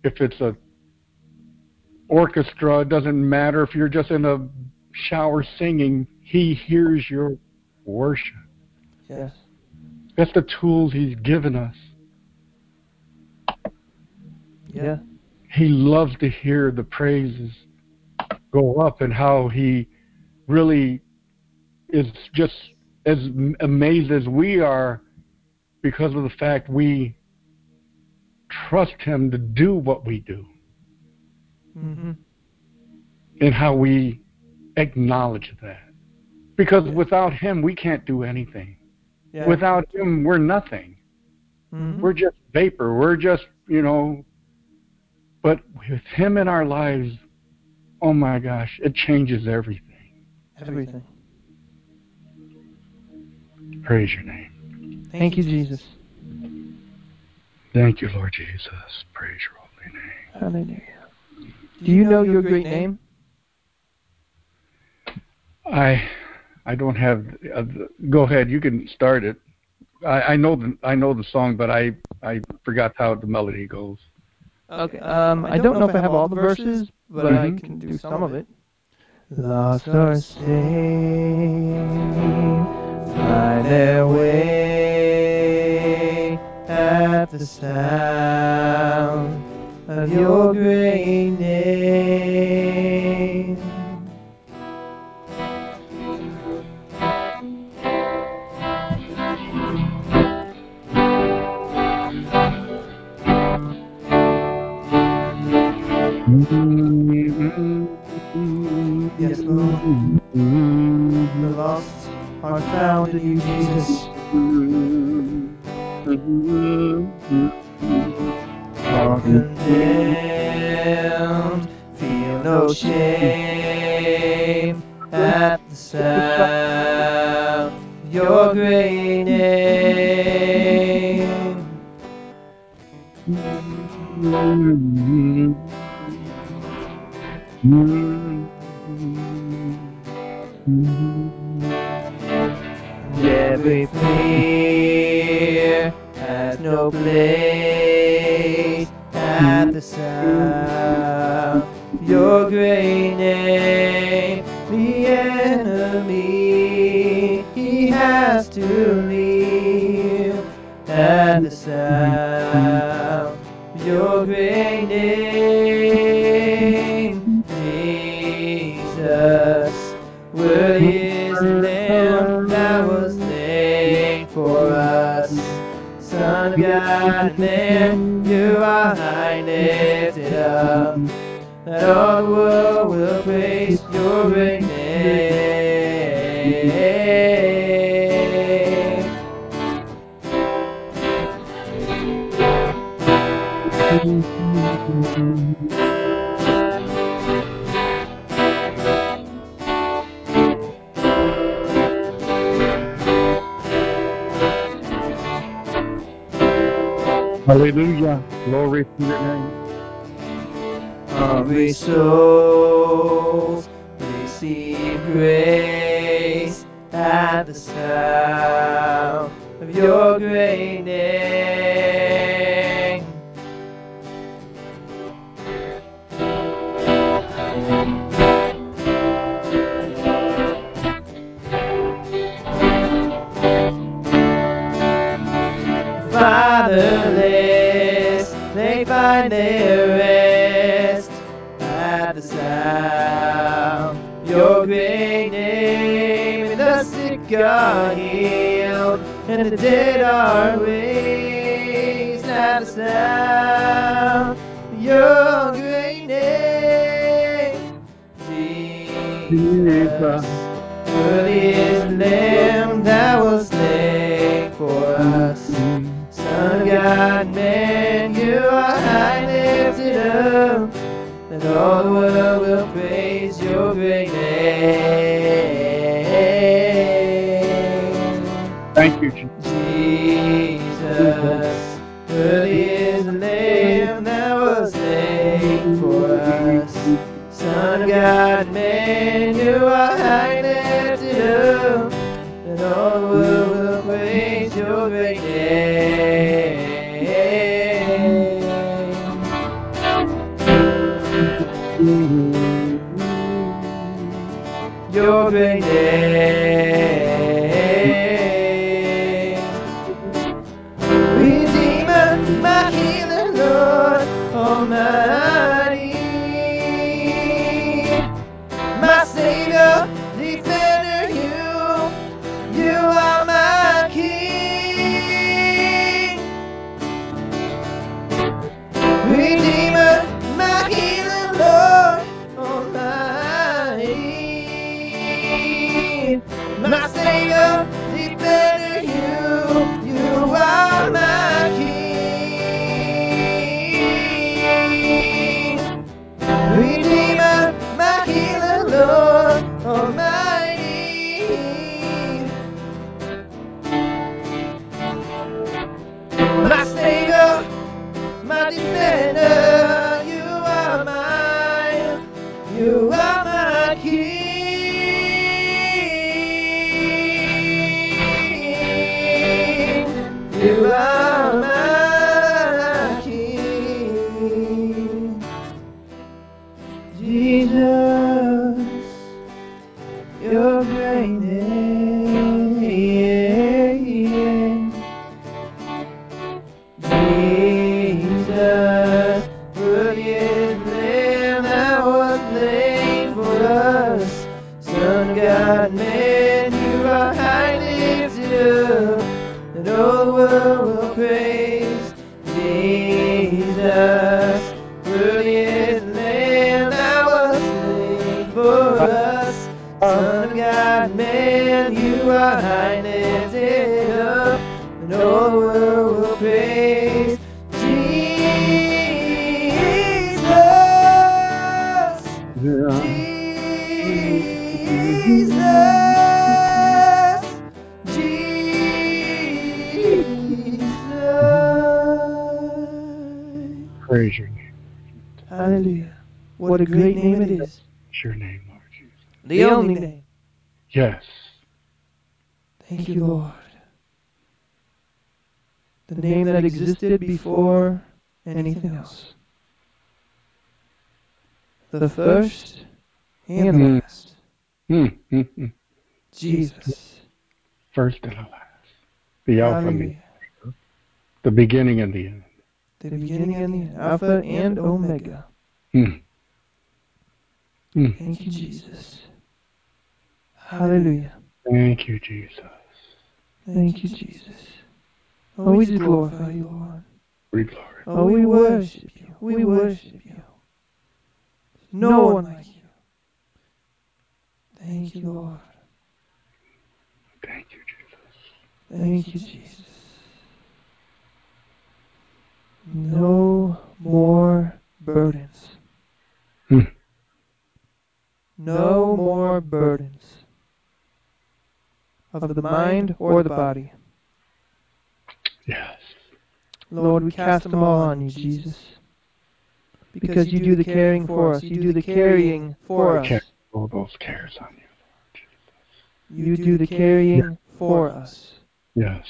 S2: if it's a orchestra, it doesn't matter if you're just in a shower singing, he hears your worship.
S1: Yes.
S2: That's the tools he's given us.
S1: Yeah.
S2: He loves to hear the praises go up and how he really is just as amazed as we are because of the fact we trust him to do what we do
S1: hmm
S2: and how we acknowledge that. Because
S1: Yeah.
S2: without him, we can't do anything.
S1: Yeah.
S2: Without him, we're nothing.
S1: Mhm.
S2: We're just vapor. We're just, you know. But with him in our lives, oh my gosh, it changes everything.
S1: everything.
S2: Praise your name.
S1: Thank you, Jesus.
S2: Thank you, Lord Jesus. Praise your holy name.
S1: Hallelujah. Do you know your great name?
S2: I I don't have. Uh, go ahead. You can start it. I, I know the I know the song, but I I forgot how the melody goes.
S1: Okay. Um, I don't know if I have all the verses, but I
S2: Mhm.
S1: can do some of it. Lost or saved, find their way at the sound of your great name. Yes, Lord. The lost are found in you, Jesus. All condemned, feel no shame at the sound of your great name. Every no place at the sound your great name. The enemy he has to leave at the sound your great name, Jesus. Worthy is Of God, man, you are high and lifted up. That all the world will praise your great name.
S2: Hallelujah. Glory to your name.
S1: Hungry souls receive grace at the sound of your great find their rest at the sound your great name. And the sick are healed, and the dead are raised at the sound your great name. Jesus. Worthy is the Lamb that was slain for us. Son of God, man, lifted up, and all the world will praise your great name.
S2: Thank you, Jesus.
S1: Jesus, worthy is the name that was slain for us. Son of God, man, you are high lifted up, and all the world will praise your great name. Your great high lifted up, and all the world will praise Jesus. Jesus. Jesus.
S2: Praise your name.
S1: Hallelujah. What a great name it is.
S2: It's your name, Lord Jesus.
S1: The only name.
S2: Yes.
S1: Thank you, Lord. The name that existed before anything else. The first and the last.
S2: Hmm, hmm, hmm.
S1: Jesus.
S2: First and the last. The Alpha, and the, the beginning and the end.
S1: The beginning and the end. Alpha and Omega. Thank you, Jesus. Hallelujah.
S2: Thank you, Jesus.
S1: Thank you, Jesus. Oh, we just glorify you, Lord.
S2: We glory.
S1: Oh, we worship you. We worship you. No one like you. Thank you, Lord.
S2: Thank you, Jesus.
S1: Thank you, Jesus. No more burdens.
S2: Hmm.
S1: No more burdens of the mind or the body.
S2: Yes.
S1: Lord, we cast them all on you, Jesus. Because you do the caring for us. You do the carrying for us.
S2: All those cares on you.
S1: You do the carrying for us.
S2: Yes.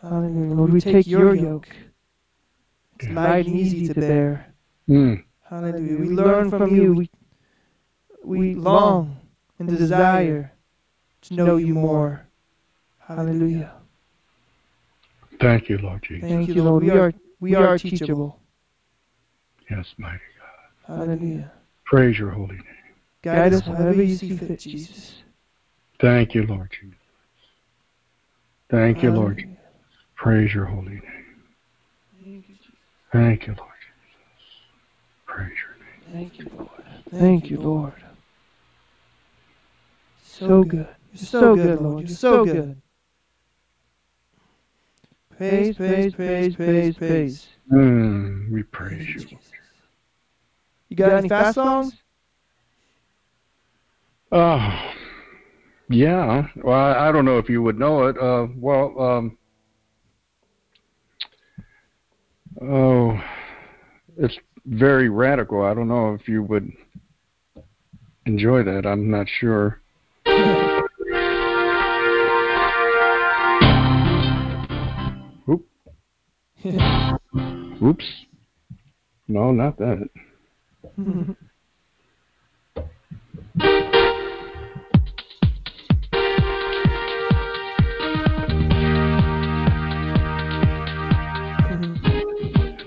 S1: Hallelujah. Lord, we take your yoke. It's light and easy to bear.
S2: Hmm.
S1: Hallelujah. We learn from you. We, we long and desire to know you more. Hallelujah.
S2: Thank you, Lord Jesus.
S1: Thank you, Lord. We are we are teachable.
S2: Yes, mighty God.
S1: Hallelujah.
S2: Praise your holy name.
S1: Guide us however you see fit, Jesus.
S2: Thank you, Lord Jesus. Thank you, Lord.
S1: Hallelujah.
S2: Praise your holy name.
S1: Thank you, Jesus.
S2: Thank you, Lord Jesus. Praise your name.
S1: Thank you, Lord. Thank you, Lord. So good. You're so good, Lord. You're so good. Praise, praise, praise, praise, praise.
S2: Hmm. We praise
S1: you,
S2: you.
S1: Jesus. You got any fast songs?
S2: Oh, yeah. Well, I I don't know if you would know it. Uh, well, um, oh, it's very radical. I don't know if you would enjoy that. I'm not sure. oops. No, not that.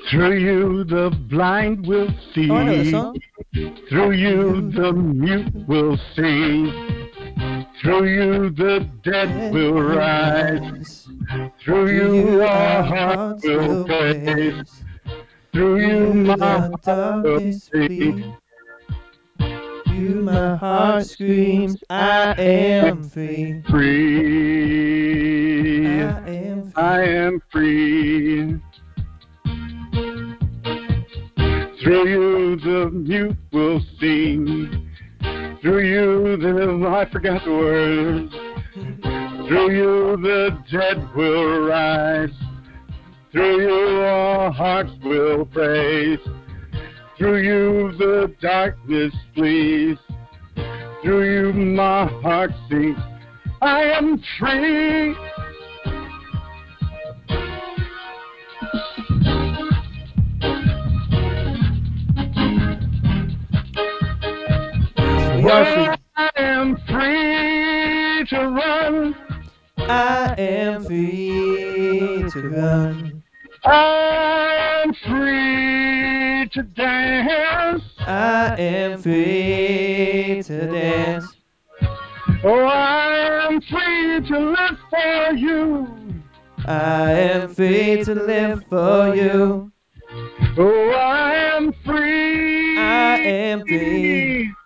S2: Through you, the blind will
S1: oh, see. oh, the song.
S2: Through you, the mute will sing. Through you, the dead will rise. Through you, our hearts will praise. Through you, my heart will
S1: darkness flee. You, my heart screams, I am free.
S2: Free.
S1: I am free.
S2: I am free. Through you, the mute will sing. Through you, the I forgot the words. Through you, the dead will rise. Through you, our hearts will praise. Through you, the darkness flees. Through you, my heart sings. I am free.
S1: We.
S2: I am free to run.
S1: I am free to run.
S2: I'm free to dance.
S1: I am free to dance.
S2: Oh, I am free to live for you.
S1: I am free to live for you.
S2: Oh, I am free.
S1: I am free.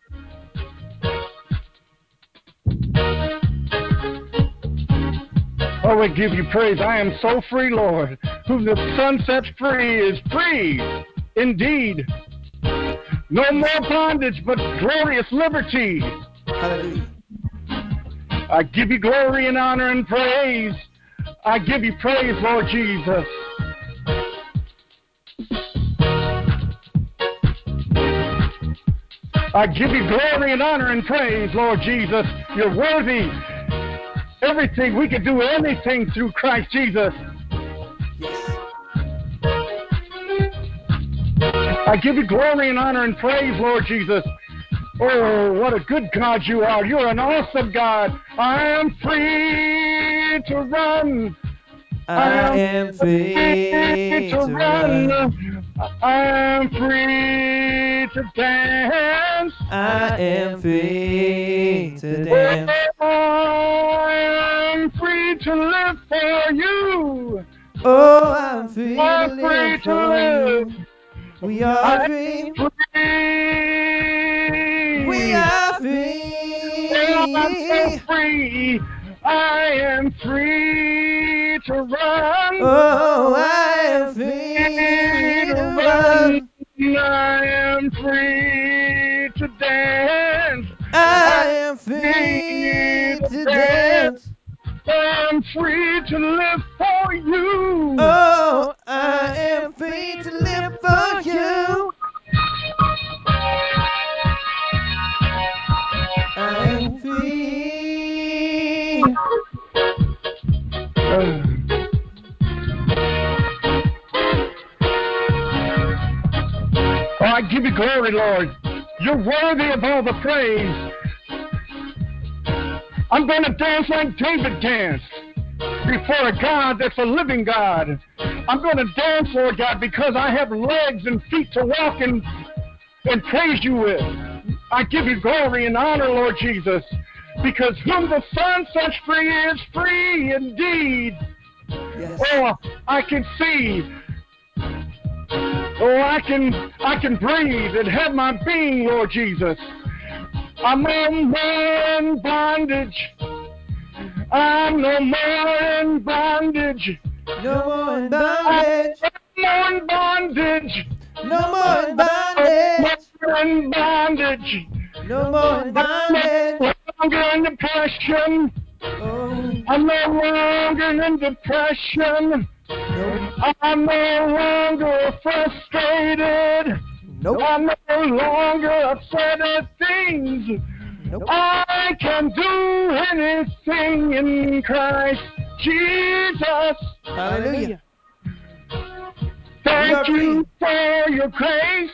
S2: Oh, we give you praise. I am so free, Lord. Whom the Son sets free is free indeed. No more bondage, but glorious liberty.
S1: Hallelujah.
S2: I give you glory and honor and praise. I give you praise, Lord Jesus. I give you glory and honor and praise, Lord Jesus. You're worthy. Everything, we can do anything through Christ Jesus.
S1: Yes.
S2: I give you glory and honor and praise, Lord Jesus. Oh, what a good God you are. You're an awesome God. I am free to run.
S1: I am free to run.
S2: I am free to dance.
S1: I am free to dance.
S2: I am free to live for you.
S1: Oh, I'm free
S2: I'm free
S1: live
S2: to live.
S1: We are
S2: I'm
S1: free.
S2: free.
S1: We are
S2: Oh, I'm so
S1: free.
S2: free. I am free to run.
S1: Oh, I am free to run.
S2: I am free to dance.
S1: I free to dance.
S2: I'm free to live for you.
S1: Oh, I am free to live for you. I am free.
S2: Oh, I give you glory, Lord. You're worthy of all the praise. I'm going to dance like David danced before a God that's a living God. I'm going to dance, Lord God, because I have legs and feet to walk and, and praise you with. I give you glory and honor, Lord Jesus, because whom the Son sets free is free indeed.
S1: Yes.
S2: Oh, I can see. Oh, I can I can breathe and have my being, Lord Jesus. I'm no more in bondage. I'm no more in bondage.
S1: No more in bondage.
S2: I'm no more in bondage.
S1: No more in bondage.
S2: No more in bondage.
S1: No more in bondage.
S2: No longer in depression.
S1: Oh,
S2: I'm no longer in depression.
S1: nope.
S2: I'm no longer frustrated.
S1: Nope.
S2: I'm no longer upset at things.
S1: Nope.
S2: I can do anything in Christ Jesus.
S1: Hallelujah.
S2: Thank
S1: We are
S2: you for your grace.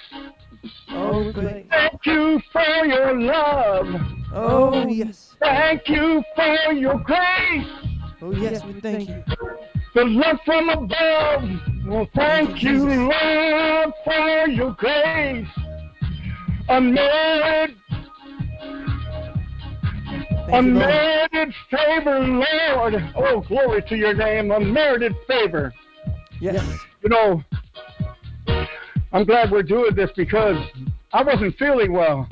S1: Oh, great.
S2: Thank you for your love.
S1: Oh, yes.
S2: Thank you for your grace.
S1: Oh, yes, we thank you.
S2: The love from above. Well, thank
S1: you,
S2: Lord, for your grace. Unmerited,
S1: Thank you, Lord.
S2: unmerited favor, Lord. Oh, glory to your name. Unmerited favor.
S1: Yes.
S2: You know, I'm glad we're doing this because I wasn't feeling well.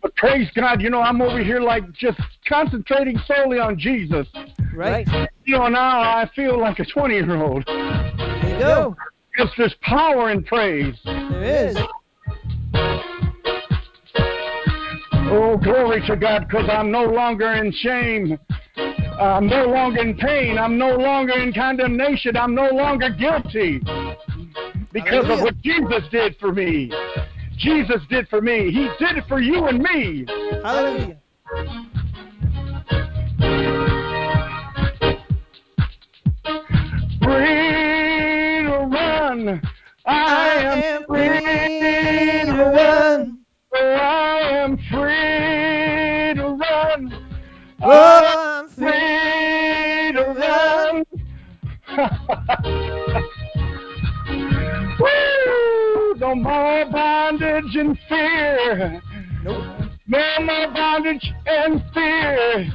S2: But praise God, you know, I'm over here like just concentrating solely on Jesus.
S1: Right.
S2: You know, now I feel like a 20 year old.
S1: There you go.
S2: Because there's power in praise.
S1: There is.
S2: Oh, glory to God, because I'm no longer in shame. I'm no longer in pain. I'm no longer in condemnation. I'm no longer guilty. Because of what Jesus did for me. Jesus did for me. He did it for you and me.
S1: Hallelujah.
S2: Run.
S1: I am free to run.
S2: Oh, I am free to run.
S1: Oh, I'm oh, free
S2: free
S1: to run.
S2: Woo! No more bondage and fear.
S1: Nope.
S2: No more bondage and fear.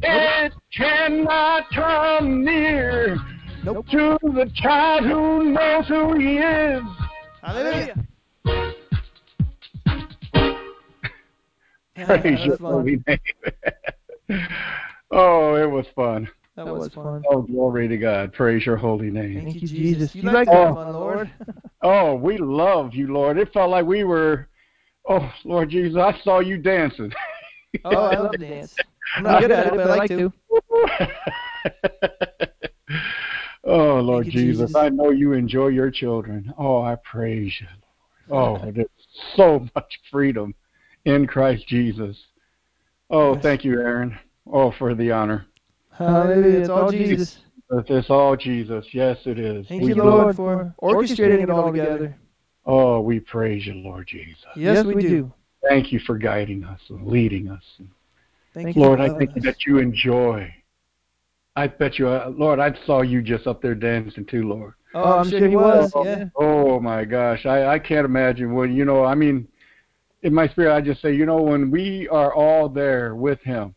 S2: It cannot come near
S1: Nope.
S2: to the child who knows who he is.
S1: Hallelujah.
S2: Praise your holy name. oh, it was fun.
S1: That was fun.
S2: Oh, glory to God. Praise your holy name.
S1: Thank you, Jesus. You
S2: You
S1: like
S2: like
S1: that
S2: that?
S1: fun, Lord?
S2: Oh, we love you, Lord. It felt like we were, oh, Lord Jesus, I saw you dancing.
S1: Oh, I love to dance. I'm not good at it, but I like to.
S2: Oh, Lord
S1: you,
S2: Jesus,
S1: Jesus.
S2: I know you enjoy your children. Oh, I praise you. Oh, there's so much freedom in Christ Jesus. Oh,
S1: Yes.
S2: thank you, Aaron. Oh, for the honor.
S1: Hallelujah. It's all Jesus.
S2: It's all Jesus. Yes, it is.
S1: Thank
S2: We
S1: you,
S2: do-
S1: Lord, for orchestrating it all together.
S2: Oh, we praise you, Lord Jesus.
S1: Yes, we do.
S2: Thank you for guiding us and leading us.
S1: Thank you,
S2: Lord,
S1: for
S2: I
S1: loving
S2: thank you that you enjoy. I bet you, uh, Lord, I saw you just up there dancing too, Lord.
S1: Oh, I'm sure he was. Yeah.
S2: Oh my gosh, I, I can't imagine when you know. I mean, in my spirit, I just say, you know, when we are all there with Him,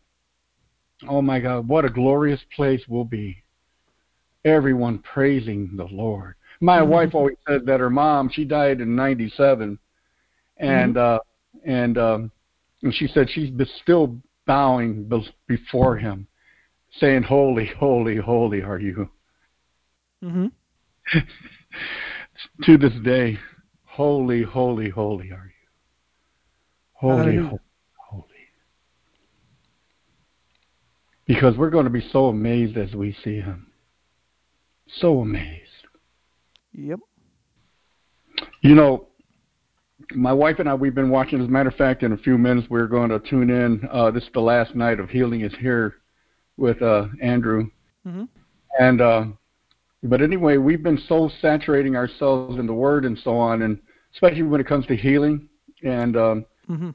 S2: oh my God, what a glorious place we'll be. Everyone praising the Lord. My
S1: Mhm.
S2: wife always said that her mom, she died in '97, and uh, and um, and she said she's still bowing before Him, saying, "Holy, holy, holy are you."
S1: hmm
S2: to this day, holy, holy, holy are you. Holy, holy, holy. Because we're going to be so amazed as we see him. So amazed.
S1: Yep.
S2: You know, my wife and I, we've been watching. As a matter of fact, in a few minutes, we're going to tune in. Uh, this is the last night of Healing is Here with uh, Andrew.
S1: Mhm.
S2: And, uh, but anyway, we've been so saturating ourselves in the Word and so on, and especially when it comes to healing. And um,
S1: hmm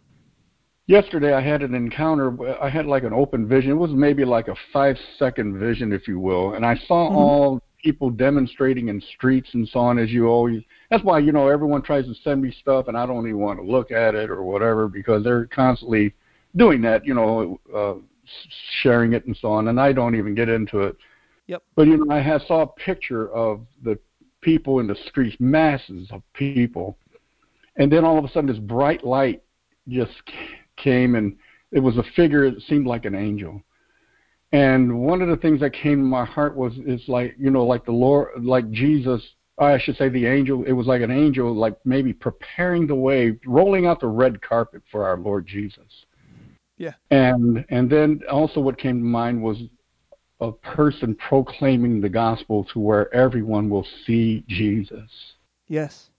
S2: yesterday I had an encounter. I had like an open vision. It was maybe like a five second vision, if you will. And I saw
S1: Mhm.
S2: all people demonstrating in streets and so on, as you always. That's why you know everyone tries to send me stuff, and I don't even want to look at it or whatever because they're constantly doing that. You know, uh, sharing it and so on, and I don't even get into it.
S1: Yep.
S2: But you know, I saw a picture of the people in the streets, masses of people, and then all of a sudden this bright light just came and it was a figure that seemed like an angel and one of the things that came to my heart was is like you know like the lord like jesus i should say the angel it was like an angel like maybe preparing the way rolling out the red carpet for our lord jesus
S1: Yeah.
S2: and and then also what came to mind was a person proclaiming the gospel to where everyone will see jesus
S1: Yes.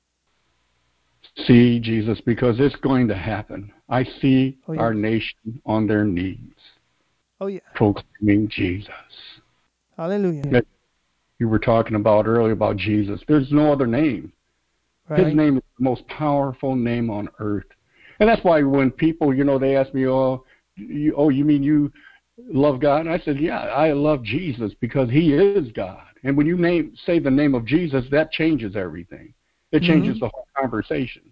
S2: see Jesus because it's going to happen. I see
S1: Oh,
S2: our nation on their knees
S1: Oh yeah.
S2: proclaiming Jesus.
S1: Hallelujah.
S2: Yeah. You were talking about earlier about Jesus. There's no other name.
S1: Right.
S2: His name is the most powerful name on earth. And that's why when people, you know, they ask me, "Oh, you, oh, you mean you love God?" And I said, "Yeah, I love Jesus because He is God." And when you name say the name of Jesus, that changes everything. It changes
S1: Mhm.
S2: the whole conversation.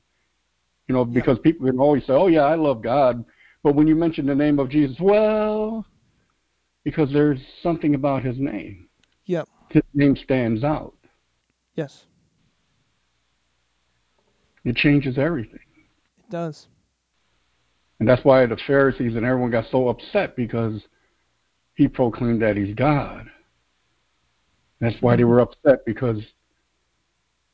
S2: You know,
S1: Yeah.
S2: because people can always say, "Oh, yeah, I love God," but when you mention the name of Jesus, well, because there's something about His name.
S1: Yep.
S2: His name stands out.
S1: Yes.
S2: It changes everything.
S1: It does.
S2: And that's why the Pharisees and everyone got so upset because he proclaimed that he's God. That's why they were upset because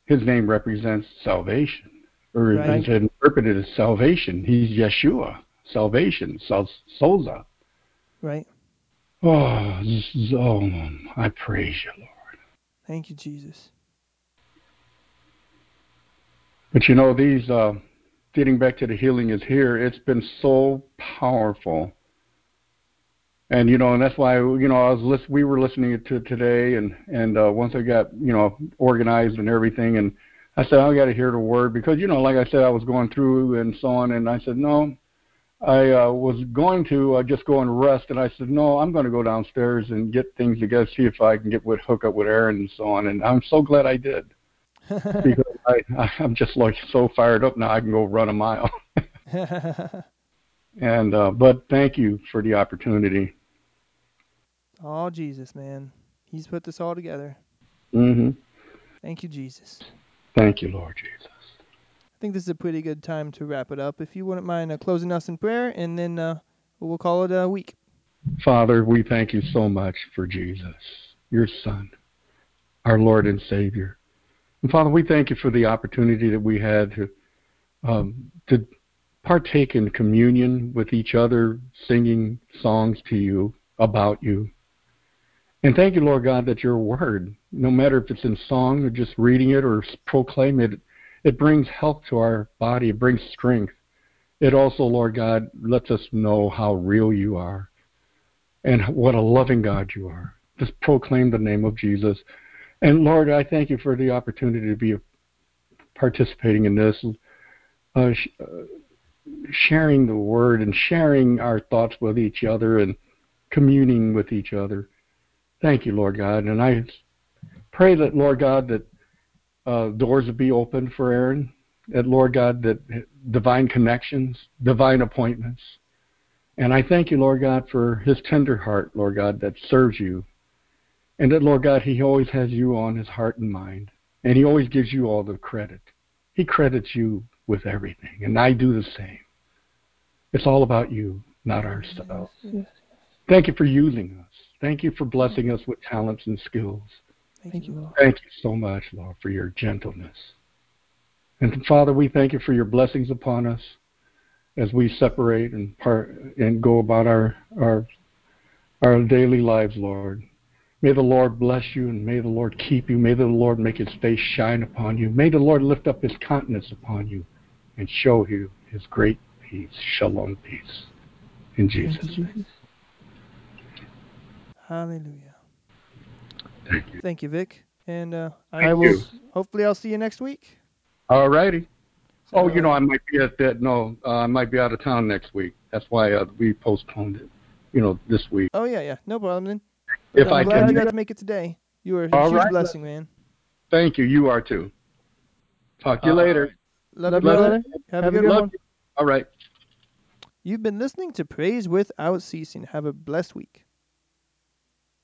S2: his name represents salvation, or
S1: Right.
S2: is interpreted as salvation. He's Yeshua, salvation, Sol- Soza.
S1: Right.
S2: Oh, oh, I praise you, Lord.
S1: Thank you, Jesus.
S2: But you know, these uh, getting back to the healing is here. It's been so powerful, and you know, and that's why you know I was list- we were listening to today, and and uh, once I got you know organized and everything, and I said I got to hear the word because you know, like I said, I was going through and so on, and I said no. I uh, was going to uh, just go and rest, and I said, "No, I'm going to go downstairs and get things together, see if I can get with hook up with Aaron and so on." And I'm so glad I did because I, I'm just like so fired up now. I can go run a mile. And uh, but thank you for the opportunity.
S1: oh, Jesus, man. He's put this all together.
S2: hmm
S1: Thank you, Jesus.
S2: Thank you, Lord Jesus.
S1: I think this is a pretty good time to wrap it up. If you wouldn't mind uh, closing us in prayer, and then uh, we'll call it a week.
S2: Father, we thank you so much for Jesus, your Son, our Lord and Savior. And Father, we thank you for the opportunity that we had to um, to partake in communion with each other, singing songs to you about you. And thank you, Lord God, that your word, no matter if it's in song or just reading it or proclaim it, It brings health to our body. It brings strength. It also, Lord God, lets us know how real you are and what a loving God you are. Just proclaim the name of Jesus. And Lord, I thank you for the opportunity to be participating in this, uh, sh- uh, sharing the word and sharing our thoughts with each other and communing with each other. Thank you, Lord God. And I pray that, Lord God, that uh, doors would be opened for Aaron. That, Lord God, that divine connections, divine appointments. And I thank you, Lord God, for his tender heart, Lord God, that serves you. And that, Lord God, he always has you on his heart and mind. And he always gives you all the credit. He credits you with everything. And I do the same. It's all about you, not ourselves. Thank you for using us. Thank you for blessing us with talents and skills.
S1: Thank you, Lord.
S2: Thank you so much, Lord, for your gentleness. And Father, we thank you for your blessings upon us as we separate and part and go about our our our daily lives, Lord. May the Lord bless you and may the Lord keep you. May the Lord make his face shine upon you. May the Lord lift up his countenance upon you and show you his great peace, shalom peace. In Jesus' name.
S1: Hallelujah.
S2: Thank you.
S1: Thank you, Vic. And uh, I
S2: Thank
S1: will.
S2: you.
S1: Hopefully, I'll see you next week.
S2: All righty.
S1: So,
S2: Oh, you know,
S1: uh,
S2: I might be at that. No, uh, I might be out of town next week. That's why uh, we postponed it. You know, this week.
S1: Oh yeah, yeah, no problem. Then.
S2: If
S1: I'm
S2: I
S1: glad you got to make it today. You were a
S2: All
S1: huge
S2: right.
S1: blessing, man.
S2: thank you. You are too. Talk to you
S1: All
S2: later.
S1: Love,
S2: Love
S1: you, brother. Have, a good one.
S2: you. All right.
S1: You've been listening to Praise Without Ceasing. Have a blessed week.